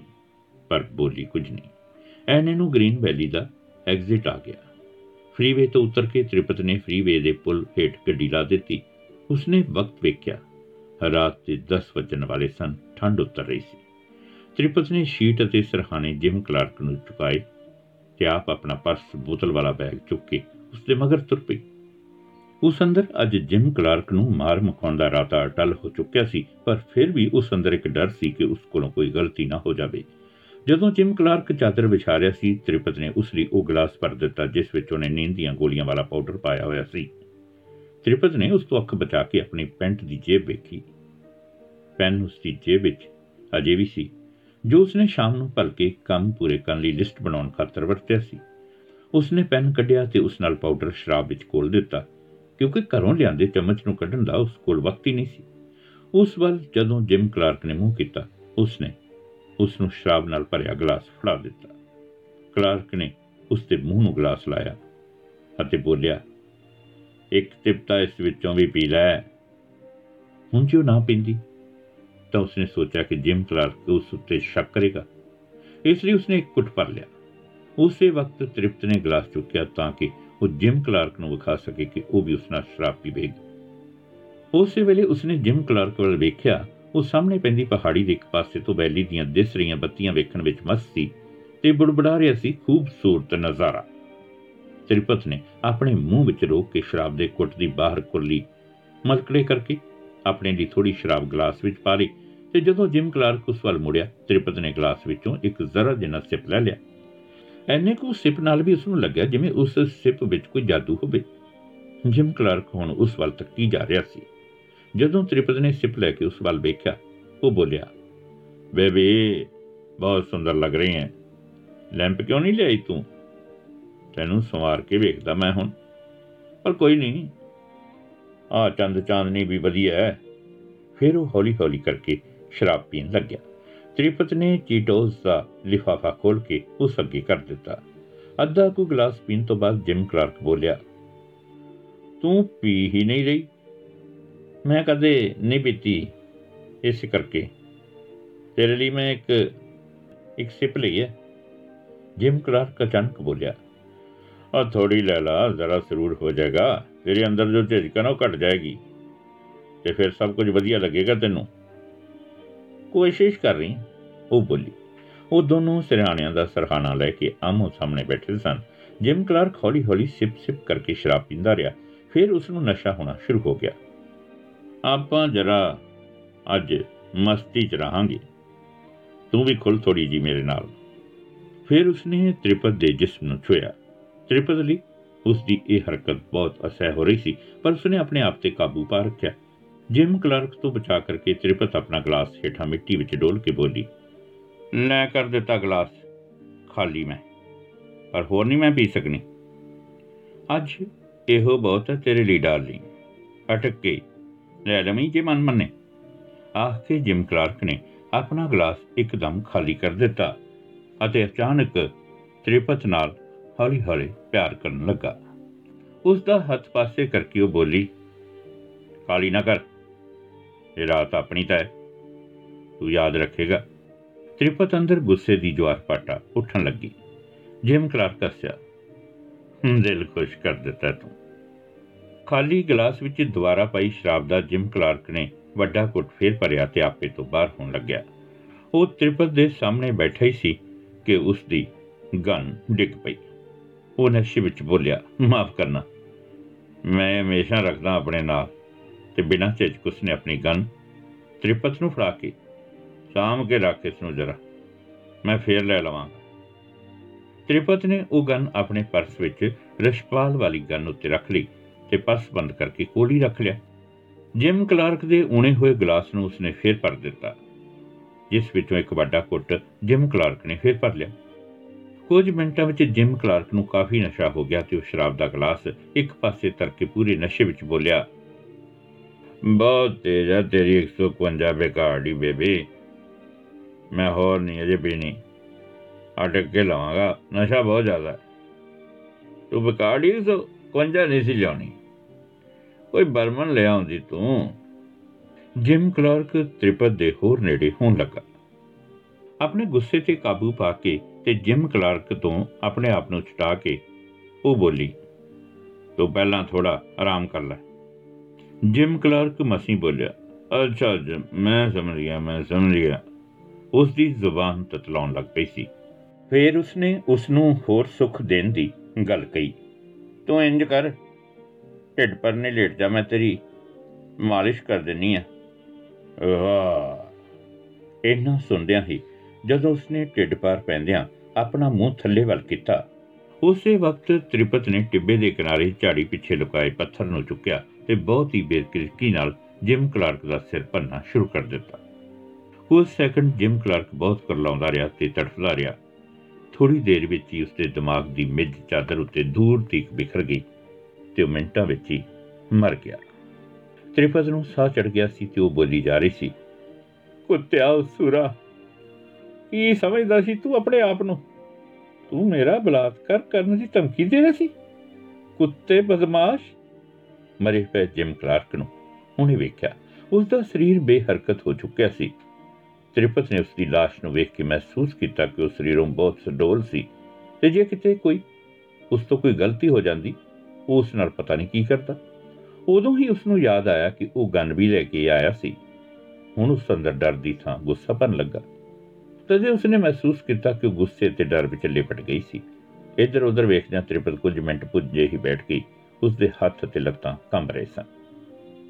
ਪਰ ਬੋਲੀ ਕੁਝ ਨਹੀਂ। ਐਨੇ ਨੂੰ ਗ੍ਰੀਨ ਵੈਲੀ ਦਾ ਐਗਜ਼ਿਟ ਆ ਗਿਆ। ਫਰੀਵੇ ਤੋਂ ਉਤਰ ਕੇ ਤ੍ਰਿਪਤ ਨੇ ਫਰੀਵੇ ਦੇ ਪੁਲ ਹੇਠ ਗੱਡੀ ਲਾ ਦਿੱਤੀ। ਉਸਨੇ ਵਕਤ ਵੇਖਿਆ। ਰਾਤ ਦੇ 10 ਵਜਣ ਵਾਲੇ ਸਨ। ਠੰਡ ਉਤਰ ਰਹੀ ਸੀ। ਤ੍ਰਿਪਤ ਨੇ ਸ਼ੀਟ ਅਤੇ ਸਰਹਾਣੇ ਜਿਮ ਕਲਾਰਕ ਨੂੰ ਚੁਕਾਏ ਤੇ ਆਪ ਆਪਣਾ ਪਰਸ ਬੋਤਲ ਵਾਲਾ ਬੈਗ ਚੁੱਕ ਕੇ ਉਸਦੇ ਮਗਰ ਤੁਰ ਪਈ। ਉਸ ਅੰਦਰ ਅੱਜ ਜਿਮ ਕਲਾਰਕ ਨੂੰ ਮਾਰ ਮੁਕਾਉਣ ਦਾ ਰਾਤਾ ਅਟਲ ਹੋ ਚੁੱਕਿਆ ਸੀ, ਪਰ ਫਿਰ ਵੀ ਉਸ ਅੰਦਰ ਇੱਕ ਡਰ ਸੀ ਕਿ ਉਸ ਕੋਲੋਂ ਕੋਈ ਗਲਤੀ ਨਾ ਹੋ ਜਾਵੇ। ਜਦੋਂ ਜਿਮ ਕਲਾਰਕ ਚਾਦਰ ਵਿਛਾ ਰਿਹਾ ਸੀ, ਤ੍ਰਿਪਤ ਨੇ ਉਸ ਲਈ ਉਹ ਗਲਾਸ ਭਰ ਦਿੱਤਾ, ਜਿਸ ਵਿੱਚ ਉਹਨੇ ਨੀਂਦ ਦੀਆਂ ਗੋਲੀਆਂ ਵਾਲਾ ਪਾਊਡਰ ਪਾਇਆ ਹੋਇਆ ਸੀ। ਤ੍ਰਿਪਤ ਨੇ ਉਸ ਤੋਂ ਅੱਖ ਬਚਾ ਕੇ ਆਪਣੀ ਪੈਂਟ ਦੀ ਜੇਬ ਵੇਖੀ। ਪੈਨ ਉਸ ਦੀ ਜੇਬ ਵਿੱਚ ਅਜੇ ਵੀ ਸੀ, ਜੋ ਉਸਨੇ ਸ਼ਾਮ ਨੂੰ ਭਲ ਕੇ ਕੰਮ ਪੂਰੇ ਕਰਨ ਲਈ ਲਿਸਟ ਬਣਾਉਣ ਖਾਤਰ ਵਰਤਿਆ ਸੀ। ਉਸਨੇ ਪੈਨ ਕੱਢਿਆ ਤੇ ਉਸ ਨਾਲ ਪਾਊਡਰ ਸ਼ਰਾਬ ਵਿੱਚ ਘੋਲ ਦਿੱਤਾ, ਕਿਉਂਕਿ ਘਰੋਂ ਲਿਆਂਦੇ ਚਮਚ ਨੂੰ ਕੱਢਣ ਦਾ ਉਸ ਕੋਲ ਵਕਤ ਹੀ ਨਹੀਂ ਸੀ। ਉਸ ਵੱਲ ਜਦੋਂ ਜਿਮ ਕਲਾਰਕ ਨੇ ਮੂੰਹ ਕੀਤਾ, ਉਸਨੇ ਉਸ ਨੂੰ ਸ਼ਰਾਬ ਨਾਲ ਭਰਿਆ ਗਲਾਸ ਫੜਾ ਦਿੱਤਾ। ਕਲਾਰਕ ਨੇ ਉਸ ਦੇ ਮੂੰਹ ਨੂੰ ਗਲਾਸ ਲਾਇਆ ਅਤੇ ਬੋਲਿਆ, ਇੱਕ ਤਿਪਤਾ ਇਸ ਵਿੱਚੋਂ ਵੀ ਪੀ ਲੈ। ਹੁਣ ਜੋ ਨਾ ਪੀਂਦੀ? ਤਾਂ ਉਸਨੇ ਸੋਚਿਆ ਕਿ ਜਿਮ ਕਲਾਰਕ ਉਸ ਉੱਤੇ ਸ਼ੱਕ ਕਰੇਗਾ। ਇਸ ਲਈ ਉਸਨੇ ਇੱਕ ਕੁੱਟ ਭਰ ਲਿਆ। ਉਸੇ ਵਕਤ ਤ੍ਰਿਪਤ ਨੇ ਗਲਾਸ ਚੁੱਕਿਆ ਤਾਂ ਕਿ ਉਹ ਜਿਮ ਕਲਾਰਕ ਨੂੰ ਵਿਖਾ ਸਕੇ ਕਿ ਉਹ ਵੀ ਉਸ ਨਾਲ ਸ਼ਰਾਬ ਪੀਵੇਗੀ ਉਸੇ ਵੇਲੇ ਉਸਨੇ ਜਿਮ ਕਲਾਰਕ ਵੱਲ ਵੇਖਿਆ, ਉਹ ਸਾਹਮਣੇ ਪੈਂਦੀ ਪਹਾੜੀ ਦੇ ਇੱਕ ਪਾਸੇ ਤੋਂ ਵੈਲੀ ਦੀਆਂ ਦਿਸ ਰਹੀਆਂ ਬੱਤੀਆਂ ਵੇਖਣ ਵਿੱਚ ਮਸਤ ਸੀ ਤੇ ਬੁੜਬੜਾ ਰਿਹਾ ਸੀ ਖੂਬਸੂਰਤ ਨਜ਼ਾਰਾ। ਤ੍ਰਿਪਤ ਨੇ ਆਪਣੇ ਮੂੰਹ ਵਿੱਚ ਰੋਕ ਕੇ ਸ਼ਰਾਬ ਦੇ ਕੁੱਟ ਦੀ ਬਾਹਰ ਕੁਰਲੀ ਮਲਕੜੇ ਕਰਕੇ ਆਪਣੇ ਲਈ ਥੋੜੀ ਸ਼ਰਾਬ ਗਲਾਸ ਵਿੱਚ ਪਾ ਲਈ। ਤੇ ਜਦੋਂ ਜਿਮ ਕਲਾਰਕ ਉਸ ਵੱਲ ਮੁੜਿਆ, ਤ੍ਰਿਪਤ ਨੇ ਗਲਾਸ ਵਿੱਚੋਂ ਇੱਕ ਜ਼ਰਾ ਜਿਹਾ ਸਿਪ ਲੈ ਲਿਆ। ਐਨੇ ਕੁ ਸਿਪ ਨਾਲ ਵੀ ਉਸ ਨੂੰ ਲੱਗਿਆ ਜਿਵੇਂ ਉਸ ਸਿਪ ਵਿੱਚ ਕੋਈ ਜਾਦੂ ਹੋਵੇ। ਜਿਮ ਕਲਾਰਕ ਹੁਣ ਉਸ ਵੱਲ ਤੱਕੀ ਜਾ ਰਿਹਾ ਸੀ। ਜਦੋਂ ਤ੍ਰਿਪਤ ਨੇ ਸਿਪ ਲੈ ਕੇ ਉਸ ਵੱਲ ਵੇਖਿਆ, ਉਹ ਬੋਲਿਆ, ਬੇਬੀ, ਬਹੁਤ ਸੁੰਦਰ ਲੱਗ ਰਹੀ ਹੈ। ਲੈਂਪ ਕਿਉਂ ਨਹੀਂ ਲਿਆਈ ਤੂੰ? ਤੈਨੂੰ ਸੰਵਾਰ ਕੇ ਵੇਖਦਾ ਮੈਂ ਹੁਣ। ਪਰ ਕੋਈ ਨਹੀਂ। ਆ ਚੰਦ ਚਾਂਦਨੀ ਵੀ ਵਧੀਆ ਹੈ। ਫਿਰ ਉਹ ਹੌਲੀ ਹੌਲੀ ਕਰਕੇ ਸ਼ਰਾਬ ਪੀਣ ਲੱਗਿਆ। ਤ੍ਰਿਪਤ ਨੇ ਚੀਟੋਸ ਦਾ ਲਿਫਾਫਾ ਖੋਲ ਕੇ ਉਸ ਅੱਗੇ ਕਰ ਦਿੱਤਾ। ਅੱਧਾ ਕੁ ਗਲਾਸ ਪੀਣ ਤੋਂ ਬਾਅਦ ਜਿਮ ਕਲਾਰਕ ਬੋਲਿਆ, ਤੂੰ ਪੀ ਹੀ ਨਹੀਂ ਰਹੀ। ਮੈਂ ਕਦੇ ਨਹੀਂ ਪੀਤੀ ਇਸ ਕਰਕੇ। ਤੇਰੇ ਲਈ ਮੈਂ ਇੱਕ ਇੱਕ ਸਿਪ ਲਈ ਹੈ। ਜਿਮ ਕਲਾਰਕ ਅਚਾਨਕ ਬੋਲਿਆ, ਆ ਥੋੜੀ ਲੈ ਲਾ, ਜ਼ਰਾ ਸਰੂਰ ਹੋ ਜਾਏਗਾ। ਤੇਰੇ ਅੰਦਰ ਜੋ ਝਿਜਕ ਹੈ ਨਾ ਉਹ ਘਟ ਜਾਏਗੀ। ਤੇ ਫਿਰ ਸਭ ਕੁਝ ਵਧੀਆ ਲੱਗੇਗਾ ਤੈਨੂੰ? ਕੋਸ਼ਿਸ਼ ਕਰ ਰਹੀ। ਹਾਂ ਉਹ ਬੋਲੀ, ਉਹ ਦੋਨੋਂ ਸਿਰਹਾਣਿਆਂ ਦਾ ਸਰਹਾਣਾ ਲੈ ਕੇ ਆਮੋ ਸਾਹਮਣੇ ਬੈਠੇ ਸਨ। ਜਿਮ ਕਲਾਰਕ ਹੌਲੀ-ਹੌਲੀ ਸਿਪ-ਸਿਪ ਕਰਕੇ ਸ਼ਰਾਬ ਪੀਂਦਾ ਰਿਹਾ। ਫਿਰ ਉਸ ਨੂੰ ਨਸ਼ਾ ਹੋਣਾ ਸ਼ੁਰੂ ਹੋ ਗਿਆ। ਆਪਾਂ ਜਰਾ ਅੱਜ ਮਸਤੀ 'ਚ ਰਹਾਂਗੇ। ਤੂੰ ਵੀ ਖੁੱਲ ਥੋੜੀ ਜੀ ਮੇਰੇ ਨਾਲ। ਫਿਰ ਉਸਨੇ ਤ੍ਰਿਪਤ ਦੇ ਜਿਸਮ ਨੂੰ ਛੁਇਆ ਤ੍ਰਿਪਤ ਲਈ ਉਸ ਦੀ ਇਹ ਹਰਕਤ ਬਹੁਤ ਅਸਹਿ ਹੋ ਰਹੀ ਸੀ, ਪਰ ਉਸਨੇ ਆਪਣੇ ਆਪ ਤੇ ਕਾਬੂ ਪਾ ਰੱਖਿਆ। ਜਿਮ ਕਲਰਕ ਤੋਂ ਬਚਾ ਕਰਕੇ ਤ੍ਰਿਪਤ ਆਪਣਾ ਗਲਾਸ ਹੇਠਾਂ ਮਿੱਟੀ ਵਿੱਚ ਡੋਲ ਕੇ ਬੋਲੀ, ਲੈ ਕਰ ਦਿੱਤਾ ਗਲਾਸ, ਖਾਲੀ ਮੈਂ, ਪਰ ਹੋਰ ਨਹੀਂ ਮੈਂ ਪੀ ਸਕਣੀ ਅੱਜ ਇਹੋ ਬਹੁਤ ਹੈ ਤੇਰੇ ਲਈ ਡਾਰਲਿੰਗ, ਅਟਕ ਕੇ ਲੈ ਲਵੀਂ ਜੇ ਮਨ ਮੰਨੇ। ਆਖ ਕੇ ਜਿਮ ਕਲਾਰਕ ਨੇ ਆਪਣਾ ਗਲਾਸ ਇੱਕਦਮ ਖਾਲੀ ਕਰ ਦਿੱਤਾ ਅਤੇ ਅਚਾਨਕ ਤ੍ਰਿਪਤ ਨਾਲ ਹੌਲੀ-ਹੌਲੀ ਪਿਆਰ ਕਰਨ ਲੱਗਾ। ਉਸ ਦਾ ਹੱਥ ਪਾਸੇ ਕਰਕੇ ਉਹ ਬੋਲੀ, ਕਾਲੀ ਨਾ ਕਰ ਇਹ ਰਾਤ ਆਪਣੀ ਤਾਂ ਹੈ। ਤੂੰ ਯਾਦ ਰੱਖੇਗਾ। ਤ੍ਰਿਪਤ ਅੰਦਰ ਗੁੱਸੇ ਦੀ ਜਵਾਰ ਪਾਟਾ ਉੱਠਣ ਲੱਗੀ। ਜਿਮ ਕਲਾਰਕ ਹੱਸਿਆ। "ਹੂੰ, ਦਿਲ ਖੁਸ਼ ਕਰ ਦਿੱਤਾ ਤੂੰ। ਖਾਲੀ ਗਲਾਸ ਵਿੱਚ ਦੁਬਾਰਾ ਪਾਈ ਸ਼ਰਾਬ ਦਾ ਜਿਮ ਕਲਾਰਕ ਨੇ ਵੱਡਾ ਘੁੱਟ ਫੇਰ ਭਰਿਆ ਤੇ ਆਪੇ ਤੋਂ ਬਾਹਰ ਹੋਣ ਲੱਗਿਆ। ਉਹ ਤ੍ਰਿਪਤ ਦੇ ਸਾਹਮਣੇ ਬੈਠਾ ਹੀ ਸੀ ਕਿ ਉਸ ਦੀ ਗਨ ਡਿੱਗ ਪਈ। ਉਹ ਨਸ਼ੇ ਵਿੱਚ ਬੋਲਿਆ ਮਾਫ ਕਰਨਾ। ਮੈਂ ਹਮੇਸ਼ਾ ਰੱਖਦਾ ਆਪਣੇ ਨਾਲ। ਤੇ ਬਿਨਾਂ ਝਿਜਕ ਉਸਨੇ ਆਪਣੀ ਗਨ ਤ੍ਰਿਪਤ ਨੂੰ ਫੜਾ ਕੇ ਸਾਂਭ ਕੇ ਰੱਖ ਇਸ ਨੂੰ ਜਰਾ। ਮੈਂ ਫੇਰ ਲੈ ਲਵਾਂ ਤ੍ਰਿਪਤ ਨੇ ਉਹ ਗਨ ਆਪਣੇ ਪਰਸ ਵਿੱਚ ਰਸ਼ਪਾਲ ਵਾਲੀ ਗਨ ਉੱਤੇ ਰੱਖ ਲਈ ਤੇ ਪਰਸ ਬੰਦ ਕਰਕੇ ਕੋਲ ਹੀ ਰੱਖ ਲਿਆ। ਜਿਮ ਕਲਾਰਕ ਦੇ ਉਣੇ ਹੋਏ ਗਲਾਸ ਨੂੰ ਉਸਨੇ ਫੇਰ ਭਰ ਦਿੱਤਾ, ਜਿਸ ਵਿੱਚੋਂ ਇੱਕ ਵੱਡਾ ਘੁੱਟ ਜਿਮ ਕਲਾਰਕ ਨੇ ਫੇਰ ਭਰ ਲਿਆ। ਕੁਝ ਮਿੰਟਾਂ ਵਿੱਚ ਜਿਮ ਕਲਾਰਕ ਨੂੰ ਕਾਫੀ ਨਸ਼ਾ ਹੋ ਗਿਆ ਤੇ ਉਹ ਸ਼ਰਾਬ ਦਾ ਗਲਾਸ ਇੱਕ ਪਾਸੇ ਧਰ ਕੇ ਪੂਰੇ ਨਸ਼ੇ ਵਿੱਚ ਬੋਲਿਆ ਬਹੁਤ ਤੇਜ਼ ਹੈ ਤੇਰੀ 151 ਬੇਕਾਰਡੀ ਬੇਬੀ। ਮੈਂ ਹੋਰ ਨਹੀਂ, ਅਜੇ ਪੀਣੀ ਅਟਕ ਕੇ ਲਵਾਂਗਾ, ਨਸ਼ਾ ਬਹੁਤ ਜ਼ਿਆਦਾ। ਹੈ ਤੂੰ ਬੇਕਾਰਡੀ 151 ਨਹੀਂ ਸੀ ਲਿਆਉਣੀ। ਕੋਈ ਬਰਮਨ ਲੈ ਆਉਂਦੀ ਤੂੰ। ਜਿਮ ਕਲਾਰਕ ਤ੍ਰਿਪਤ ਦੇ ਹੋਰ ਨੇੜੇ ਹੋਣ ਲੱਗਾ। ਆਪਣੇ ਗੁੱਸੇ ਤੇ ਕਾਬੂ ਪਾ ਕੇ ਤੇ ਜਿਮ ਕਲਾਰਕ ਤੋਂ ਆਪਣੇ ਆਪ ਨੂੰ ਛੁਟਾ ਕੇ ਉਹ ਬੋਲੀ, ਤੂੰ ਪਹਿਲਾਂ ਥੋੜਾ ਆਰਾਮ ਕਰ ਲੈ। ਜਿਮ ਕਲਾਰਕ ਮਸੀਂ ਬੋਲਿਆ ਅੱਛਾ ਜੀ, ਮੈਂ ਸਮਝ ਗਿਆ ਮੈਂ ਸਮਝ ਗਿਆ। ਉਸ ਦੀ ਜ਼ੁਬਾਨ ਤਤਲਾਉਣ ਲੱਗ ਪਈ ਸੀ। ਫਿਰ ਉਸਨੇ ਉਸ ਨੂੰ ਹੋਰ ਸੁੱਖ ਦੇਣ ਦੀ ਗੱਲ ਕਹੀ। ਤੂੰ ਇੰਜ ਕਰ ਢਿੱਡ ਪਰਨੇ ਲੇਟ ਜਾ ਮੈਂ ਤੇਰੀ ਮਾਲਿਸ਼ ਕਰ ਦਿੰਨੀ ਆ। ਵਾਹ ਇਹਨਾਂ ਸੁਣਦਿਆਂ ਹੀ ਜਦੋਂ ਉਸਨੇ ਢਿੱਡ ਪਾਰ ਪੈਂਦਿਆਂ ਆਪਣਾ ਮੂੰਹ ਥੱਲੇ ਵੱਲ ਕੀਤਾ ਉਸੇ ਵਕਤ ਤ੍ਰਿਪਤ ਨੇ ਟਿੱਬੇ ਦੇ ਕਿਨਾਰੇ ਝਾੜੀ ਪਿੱਛੇ ਲੁਕਾਏ ਪੱਥਰ ਨੂੰ ਚੁੱਕਿਆ। ਤੇ ਬਹੁਤ ਹੀ ਬੇਰਕਿਰਕੀ ਨਾਲ ਜਿਮ ਕਲਾਰਕ ਦਾ ਸਿਰ ਭੰਨਣਾ ਸ਼ੁਰੂ ਕਰ ਦਿੱਤਾ। ਕੁਝ ਸੈਕਿੰਡ ਜਿਮ ਕਲਾਰਕ ਬਹੁਤ ਕਰਲਾਉਂਦਾ ਰਿਹਾ ਤੇ ਤੜਫਦਾ ਰਿਹਾ। ਥੋੜੀ ਦੇਰ ਵਿੱਚ ਹੀ ਉਸਦੇ ਦਿਮਾਗ ਦੀ ਮਿੱਝ ਚਾਦਰ ਉੱਤੇ ਦੂਰ ਤੀਕ ਬਿਖਰ ਗਈ ਤੇ ਉਹ ਮਿੰਟਾਂ ਵਿੱਚ ਹੀ ਮਰ ਗਿਆ। ਤ੍ਰਿਪਤ ਨੂੰ ਸਾਹ ਚੜ ਗਿਆ ਸੀ ਤੇ ਉਹ ਬੋਲੀ ਜਾ ਰਹੀ ਸੀ, ਕੁੱਤਿਆ ਸੁਰਾ ਕੀ ਸਮਝਦਾ ਸੀ ਤੂੰ ਆਪਣੇ ਆਪ ਨੂੰ? ਤੂੰ ਮੇਰਾ ਬਲਾਤਕਾਰ ਕਰਨ ਦੀ ਧਮਕੀ ਦੇ ਰਿਹਾ ਸੀ? ਕੁੱਤੇ ਬਦਮਾਸ਼ ਮਰੇ ਪਏ ਜਿਮ ਕਲਾਰਕ ਨੂੰ। ਉਹਨੇ ਵੇਖਿਆ ਉਸ ਦਾ ਸਰੀਰ ਬੇਹਰਕਤ ਹੋ ਚੁੱਕਿਆ ਸੀ। ਤ੍ਰਿਪਤ ਨੇ ਉਸ ਦੀ ਲਾਸ਼ ਨੂੰ ਵੇਖ ਕੇ ਮਹਿਸੂਸ ਕੀਤਾ ਕਿ ਉਹ ਸਰੀਰੋਂ ਬਹੁਤ ਸਡੋਲ ਸੀ। ਤੇ ਜੇ ਕਿਤੇ ਕੋਈ, ਉਸ ਤੋਂ ਕੋਈ ਗਲਤੀ ਹੋ ਜਾਂਦੀ, ਉਹ ਉਸ ਨਾਲ ਪਤਾ ਨਹੀਂ ਕੀ ਕਰਦਾ। ਉਦੋਂ ਹੀ ਉਸ ਨੂੰ ਯਾਦ ਆਇਆ ਕਿ ਉਹ ਗਨ ਵੀ ਲੈ ਕੇ ਆਇਆ ਸੀ। ਹੁਣ ਉਸ ਅੰਦਰ ਡਰ ਦੀ ਥਾਂ ਗੁੱਸਾ ਭਰਨ ਲੱਗਾ। ਤਦੇ ਉਸਨੇ ਮਹਿਸੂਸ ਕੀਤਾ ਕਿ ਉਹ ਗੁੱਸੇ ਤੇ ਡਰ ਵਿੱਚ ਲਿਪਟ ਗਈ ਸੀ। ਇੱਧਰ ਉੱਧਰ ਵੇਖਦਿਆਂ ਤ੍ਰਿਪਤ ਕੁਝ ਮਿੰਟ ਪੁੱਜੇ ਹੀ ਬੈਠ ਗਈ। ਉਸ ਦੇ ਹੱਥ ਤੇ ਲੱਤਾਂ ਕੰਬ ਰਹੇ ਸਨ।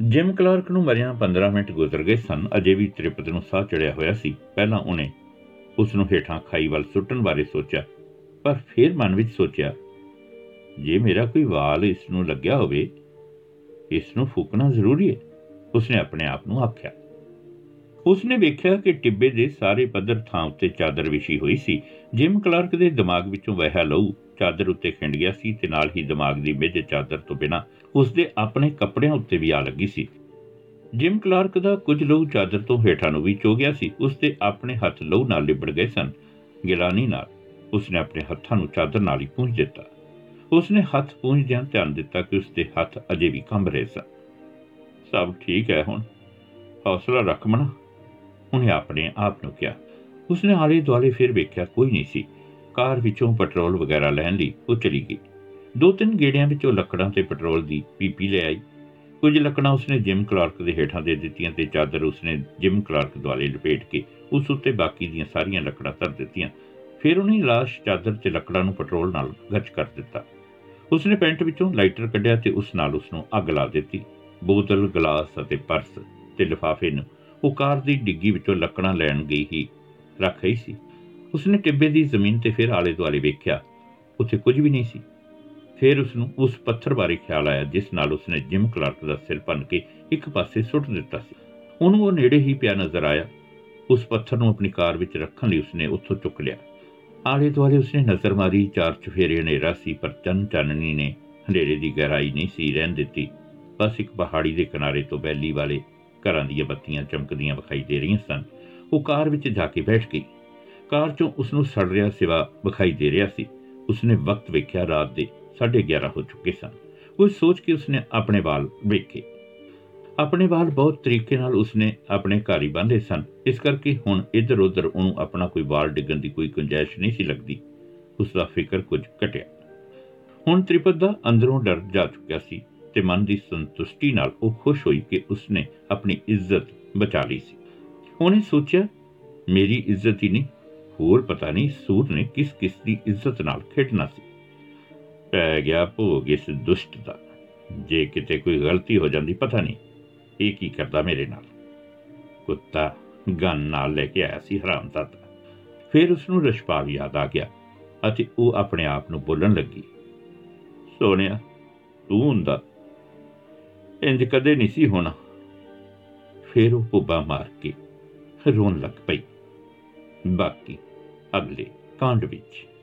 ਜਿਮ ਕਲਾਰਕ ਨੂੰ ਮਰਿਆਂ 15 ਮਿੰਟ ਗੁਜ਼ਰ ਗਏ ਸਨ। ਅਜੇ ਵੀ ਤ੍ਰਿਪਤ ਨੂੰ ਸਾਹ ਚੜਿਆ ਹੋਇਆ ਸੀ। ਪਹਿਲਾਂ ਉਹਨੇ ਉਸ ਨੂੰ ਹੇਠਾਂ ਖਾਈ ਵੱਲ ਸੁੱਟਣ ਬਾਰੇ ਸੋਚਿਆ, ਪਰ ਫਿਰ ਮਨ ਵਿੱਚ ਸੋਚਿਆ, ਜੇ ਮੇਰਾ ਕੋਈ ਵਾਲ ਇਸ ਨੂੰ ਲੱਗਿਆ ਹੋਵੇ, ਇਸ ਨੂੰ ਫੂਕਣਾ ਜ਼ਰੂਰੀ ਹੈ, ਉਸਨੇ ਆਪਣੇ ਆਪ ਨੂੰ ਆਖਿਆ। ਉਸਨੇ ਵੇਖਿਆ ਕਿ ਟਿੱਬੇ ਦੇ ਸਾਰੇ ਪੱਧਰ ਥਾਂ ਉੱਤੇ ਚਾਦਰ ਵਿਛੀ ਹੋਈ ਸੀ। ਜਿਮ ਕਲਰਕ ਦੇ ਦਿਮਾਗ ਵਿੱਚੋਂ ਵਹਿਆ ਲਹੂ ਚਾਦਰ ਉੱਤੇ ਖਿੰਡ ਗਿਆ ਸੀ ਤੇ ਨਾਲ ਹੀ ਦਿਮਾਗ ਦੀ ਮਿੱਝ ਚਾਦਰ ਤੋਂ ਬਿਨਾਂ ਉਸਦੇ ਆਪਣੇ ਕੱਪੜਿਆਂ ਉੱਤੇ ਵੀ ਆ ਲੱਗੀ ਸੀ। ਜਿਮ ਕਲਰਕ ਦਾ ਕੁਝ ਲਹੂ ਚਾਦਰ ਤੋਂ ਹੇਠਾਂ ਨੂੰ ਵੀ ਚੋ ਗਿਆ ਸੀ। ਉਸਦੇ ਆਪਣੇ ਹੱਥ ਲਹੂ ਨਾਲ ਲਿਬੜ ਗਏ ਸਨ। ਗਿਲਾਨੀ ਨਾਲ ਉਸਨੇ ਆਪਣੇ ਹੱਥਾਂ ਨੂੰ ਚਾਦਰ ਨਾਲ ਹੀ ਪੂੰਝ ਦਿੱਤਾ। ਉਸਨੇ ਹੱਥ ਪੂੰਝਦਿਆਂ ਧਿਆਨ ਦਿੱਤਾ ਕਿ ਉਸਦੇ ਹੱਥ ਅਜੇ ਵੀ ਕੰਬ ਰਹੇ ਸਨ। ਸਭ ਠੀਕ ਹੈ ਹੁਣ? ਹੌਸਲਾ ਰੱਖ ਮਣਾ ਉਹਨੇ ਆਪਣੇ ਆਪ ਨੂੰ ਕਿਹਾ। ਉਸਨੇ ਆਲੇ ਦੁਆਲੇ ਫਿਰ ਵੇਖਿਆ ਕੋਈ ਨਹੀਂ ਸੀ। ਕਾਰ ਵਿੱਚੋਂ ਪੈਟਰੋਲ ਵਗੈਰਾ ਲੈਣ ਲਈ ਉਹ ਚਲੀ ਗਈ। ਦੋ ਤਿੰਨ ਗੇੜਿਆਂ ਵਿੱਚ ਉਹ ਲੱਕੜਾਂ ਤੇ ਪੈਟਰੋਲ ਦੀ ਪੀਪੀ ਲੈ ਆਈ। ਕੁਝ ਲੱਕੜਾਂ ਉਸਨੇ ਜਿਮ ਕਲਾਰਕ ਦੇ ਹੇਠਾਂ ਦੇ ਦਿੱਤੀਆਂ ਤੇ ਚਾਦਰ ਉਸਨੇ ਜਿਮ ਕਲਾਰਕ ਦੁਆਲੇ ਲਪੇਟ ਕੇ ਉਸ ਉੱਤੇ ਬਾਕੀ ਦੀਆਂ ਸਾਰੀਆਂ ਲੱਕੜਾਂ ਧਰ ਦਿੱਤੀਆਂ। ਫਿਰ ਉਹਨੇ ਲਾਸ਼ ਚਾਦਰ ਤੇ ਲੱਕੜਾਂ ਨੂੰ ਪੈਟਰੋਲ ਨਾਲ ਗੱਚ ਕਰ ਦਿੱਤਾ। ਉਸਨੇ ਪੈਂਟ ਵਿੱਚੋਂ ਲਾਈਟਰ ਕੱਢਿਆ ਤੇ ਉਸ ਨਾਲ ਉਸ ਨੂੰ ਅੱਗ ਲਾ ਦਿੱਤੀ। ਬੋਤਲ, ਗਲਾਸ ਅਤੇ ਪਰਸ ਤੇ ਲਿਫਾਫੇ ਨੂੰ ਉਹ ਕਾਰ ਦੀ ਡਿੱਗੀ ਵਿੱਚੋਂ ਲੱਕੜਾਂ ਲੈਣ ਗਈ ਹੀ ਰੱਖ ਰਹੀ ਸੀ। ਉਸਨੇ ਟਿੱਬੇ ਦੀ ਜ਼ਮੀਨ ਤੇ ਫਿਰ ਆਲੇ ਦੁਆਲੇ ਵੇਖਿਆ। ਉੱਥੇ ਕੁਝ ਵੀ ਨਹੀਂ ਸੀ। ਫਿਰ ਉਸ ਨੂੰ ਉਸ ਪੱਥਰ ਬਾਰੇ ਖਿਆਲ ਆਇਆ, ਜਿਸ ਨਾਲ ਉਸਨੇ ਜਿਮ ਕਲਾਰਕ ਦਾ ਸਿਰ ਭੰਨ ਕੇ ਇੱਕ ਪਾਸੇ ਸੁੱਟ ਦਿੱਤਾ ਸੀ। ਉਹਨੂੰ ਉਹ ਨੇੜੇ ਹੀ ਪਿਆ ਨਜ਼ਰ ਆਇਆ। ਉਸ ਪੱਥਰ ਨੂੰ ਆਪਣੀ ਕਾਰ ਵਿੱਚ ਰੱਖਣ ਲਈ ਉਸਨੇ ਉੱਥੋਂ ਚੁੱਕ ਲਿਆ। ਆਲੇ ਦੁਆਲੇ ਉਸਨੇ ਨਜ਼ਰ ਮਾਰੀ, ਚਾਰ ਚੁਫੇਰੇ ਹਨੇਰਾ ਸੀ, ਪਰ ਚੰਨ ਚਾਨਣੀ ਨੇ ਹਨੇਰੇ ਦੀ ਗਹਿਰਾਈ ਨਹੀਂ ਸੀ ਰਹਿਣ ਦਿੱਤੀ। ਬਸ ਇੱਕ ਪਹਾੜੀ ਦੇ ਕਿਨਾਰੇ ਤੋਂ ਬੈਲੀ ਵਾਲੇ ਘਰਾਂ ਦੀਆਂ ਬੱਤੀਆਂ ਚਮਕਦੀਆਂ ਵਿਖਾਈ ਦੇ ਰਹੀਆਂ ਸਨ। ਉਹ ਕਾਰ ਵਿੱਚ ਜਾ ਕੇ ਬੈਠ ਗਈ। ਕਾਰ ਚੋਂ ਉਸ ਨੂੰ ਸੜ ਰਿਹਾ ਸਿਵਾ ਵਿਖਾਈ ਦੇ ਰਿਹਾ ਸੀ। ਉਸਨੇ ਵਕਤ ਵੇਖਿਆ, ਰਾਤ ਦੇ 11:30 ਹੋ ਚੁੱਕੇ ਸਨ। ਉਹ ਸੋਚ ਕੇ ਉਸਨੇ ਆਪਣੇ ਵਾਲ ਵੇਖੇ। ਆਪਣੇ ਵਾਲ ਬਹੁਤ ਤਰੀਕੇ ਨਾਲ ਉਸਨੇ ਆਪਣੇ ਘਰ ਹੀ ਬੰਨ੍ਹੇ ਸਨ। ਇਸ ਕਰਕੇ ਹੁਣ ਇੱਧਰ ਉੱਧਰ ਉਹਨੂੰ ਆਪਣਾ ਕੋਈ ਵਾਲ ਡਿੱਗਣ ਦੀ ਕੋਈ ਗੁੰਜਾਇਸ਼ ਨਹੀਂ ਸੀ ਲੱਗਦੀ। ਉਸ ਦਾ ਫਿਕਰ ਕੁਝ ਘਟਿਆ। ਹੁਣ ਤ੍ਰਿਪਤ ਦਾ ਅੰਦਰੋਂ ਡਰ ਜਾ ਚੁੱਕਿਆ ਸੀ ਤੇ ਮਨ ਦੀ ਸੰਤੁਸ਼ਟੀ ਨਾਲ ਉਹ ਖੁਸ਼ ਹੋਈ ਕਿ ਉਸਨੇ ਆਪਣੀ ਇੱਜ਼ਤ ਬਚਾ ਲਈ ਸੀ। ਉਹਨੇ ਸੋਚਿਆ, ਮੇਰੀ ਇੱਜ਼ਤ ਹੀ ਨਹੀਂ ਹੋਰ ਪਤਾ ਨਹੀਂ ਸੂਰ ਨੇ ਕਿਸ ਕਿਸ ਦੀ ਇੱਜ਼ਤ ਨਾਲ ਖੇਡਣਾ ਸੀ। ਪੈ ਗਿਆ ਭੋਗ ਇਸ ਦੁਸ਼ਟ ਦਾ। ਜੇ ਕਿਤੇ ਕੋਈ ਗਲਤੀ ਹੋ ਜਾਂਦੀ, ਪਤਾ ਨਹੀਂ ਇਹ ਕੀ ਕਰਦਾ ਮੇਰੇ ਨਾਲ। ਕੁੱਤਾ ਗਨ ਨਾਲ ਲੈ ਕੇ ਆਇਆ ਸੀ ਹਰਾਮਜ਼ਾਦਾ ਫਿਰ ਉਸ ਨੂੰ ਰਸ਼ਪਾਲ ਯਾਦ ਆ ਗਿਆ ਅਤੇ ਉਹ ਆਪਣੇ ਆਪ ਨੂੰ ਬੋਲਣ ਲੱਗੀ। ਸੋਹਣਿਆ, ਤੂੰ ਹੁੰਦਾ। ਇੰਜ ਕਦੇ ਨਹੀਂ ਸੀ ਹੋਣਾ। ਫਿਰ ਉਹ ਪੁੱਬਾ ਮਾਰ ਕੇ ਰੋਣ ਲੱਗ ਪਈ। ਬਾਕੀ ਅਗਲੇ ਕਾਂਡ ਵਿੱਚ।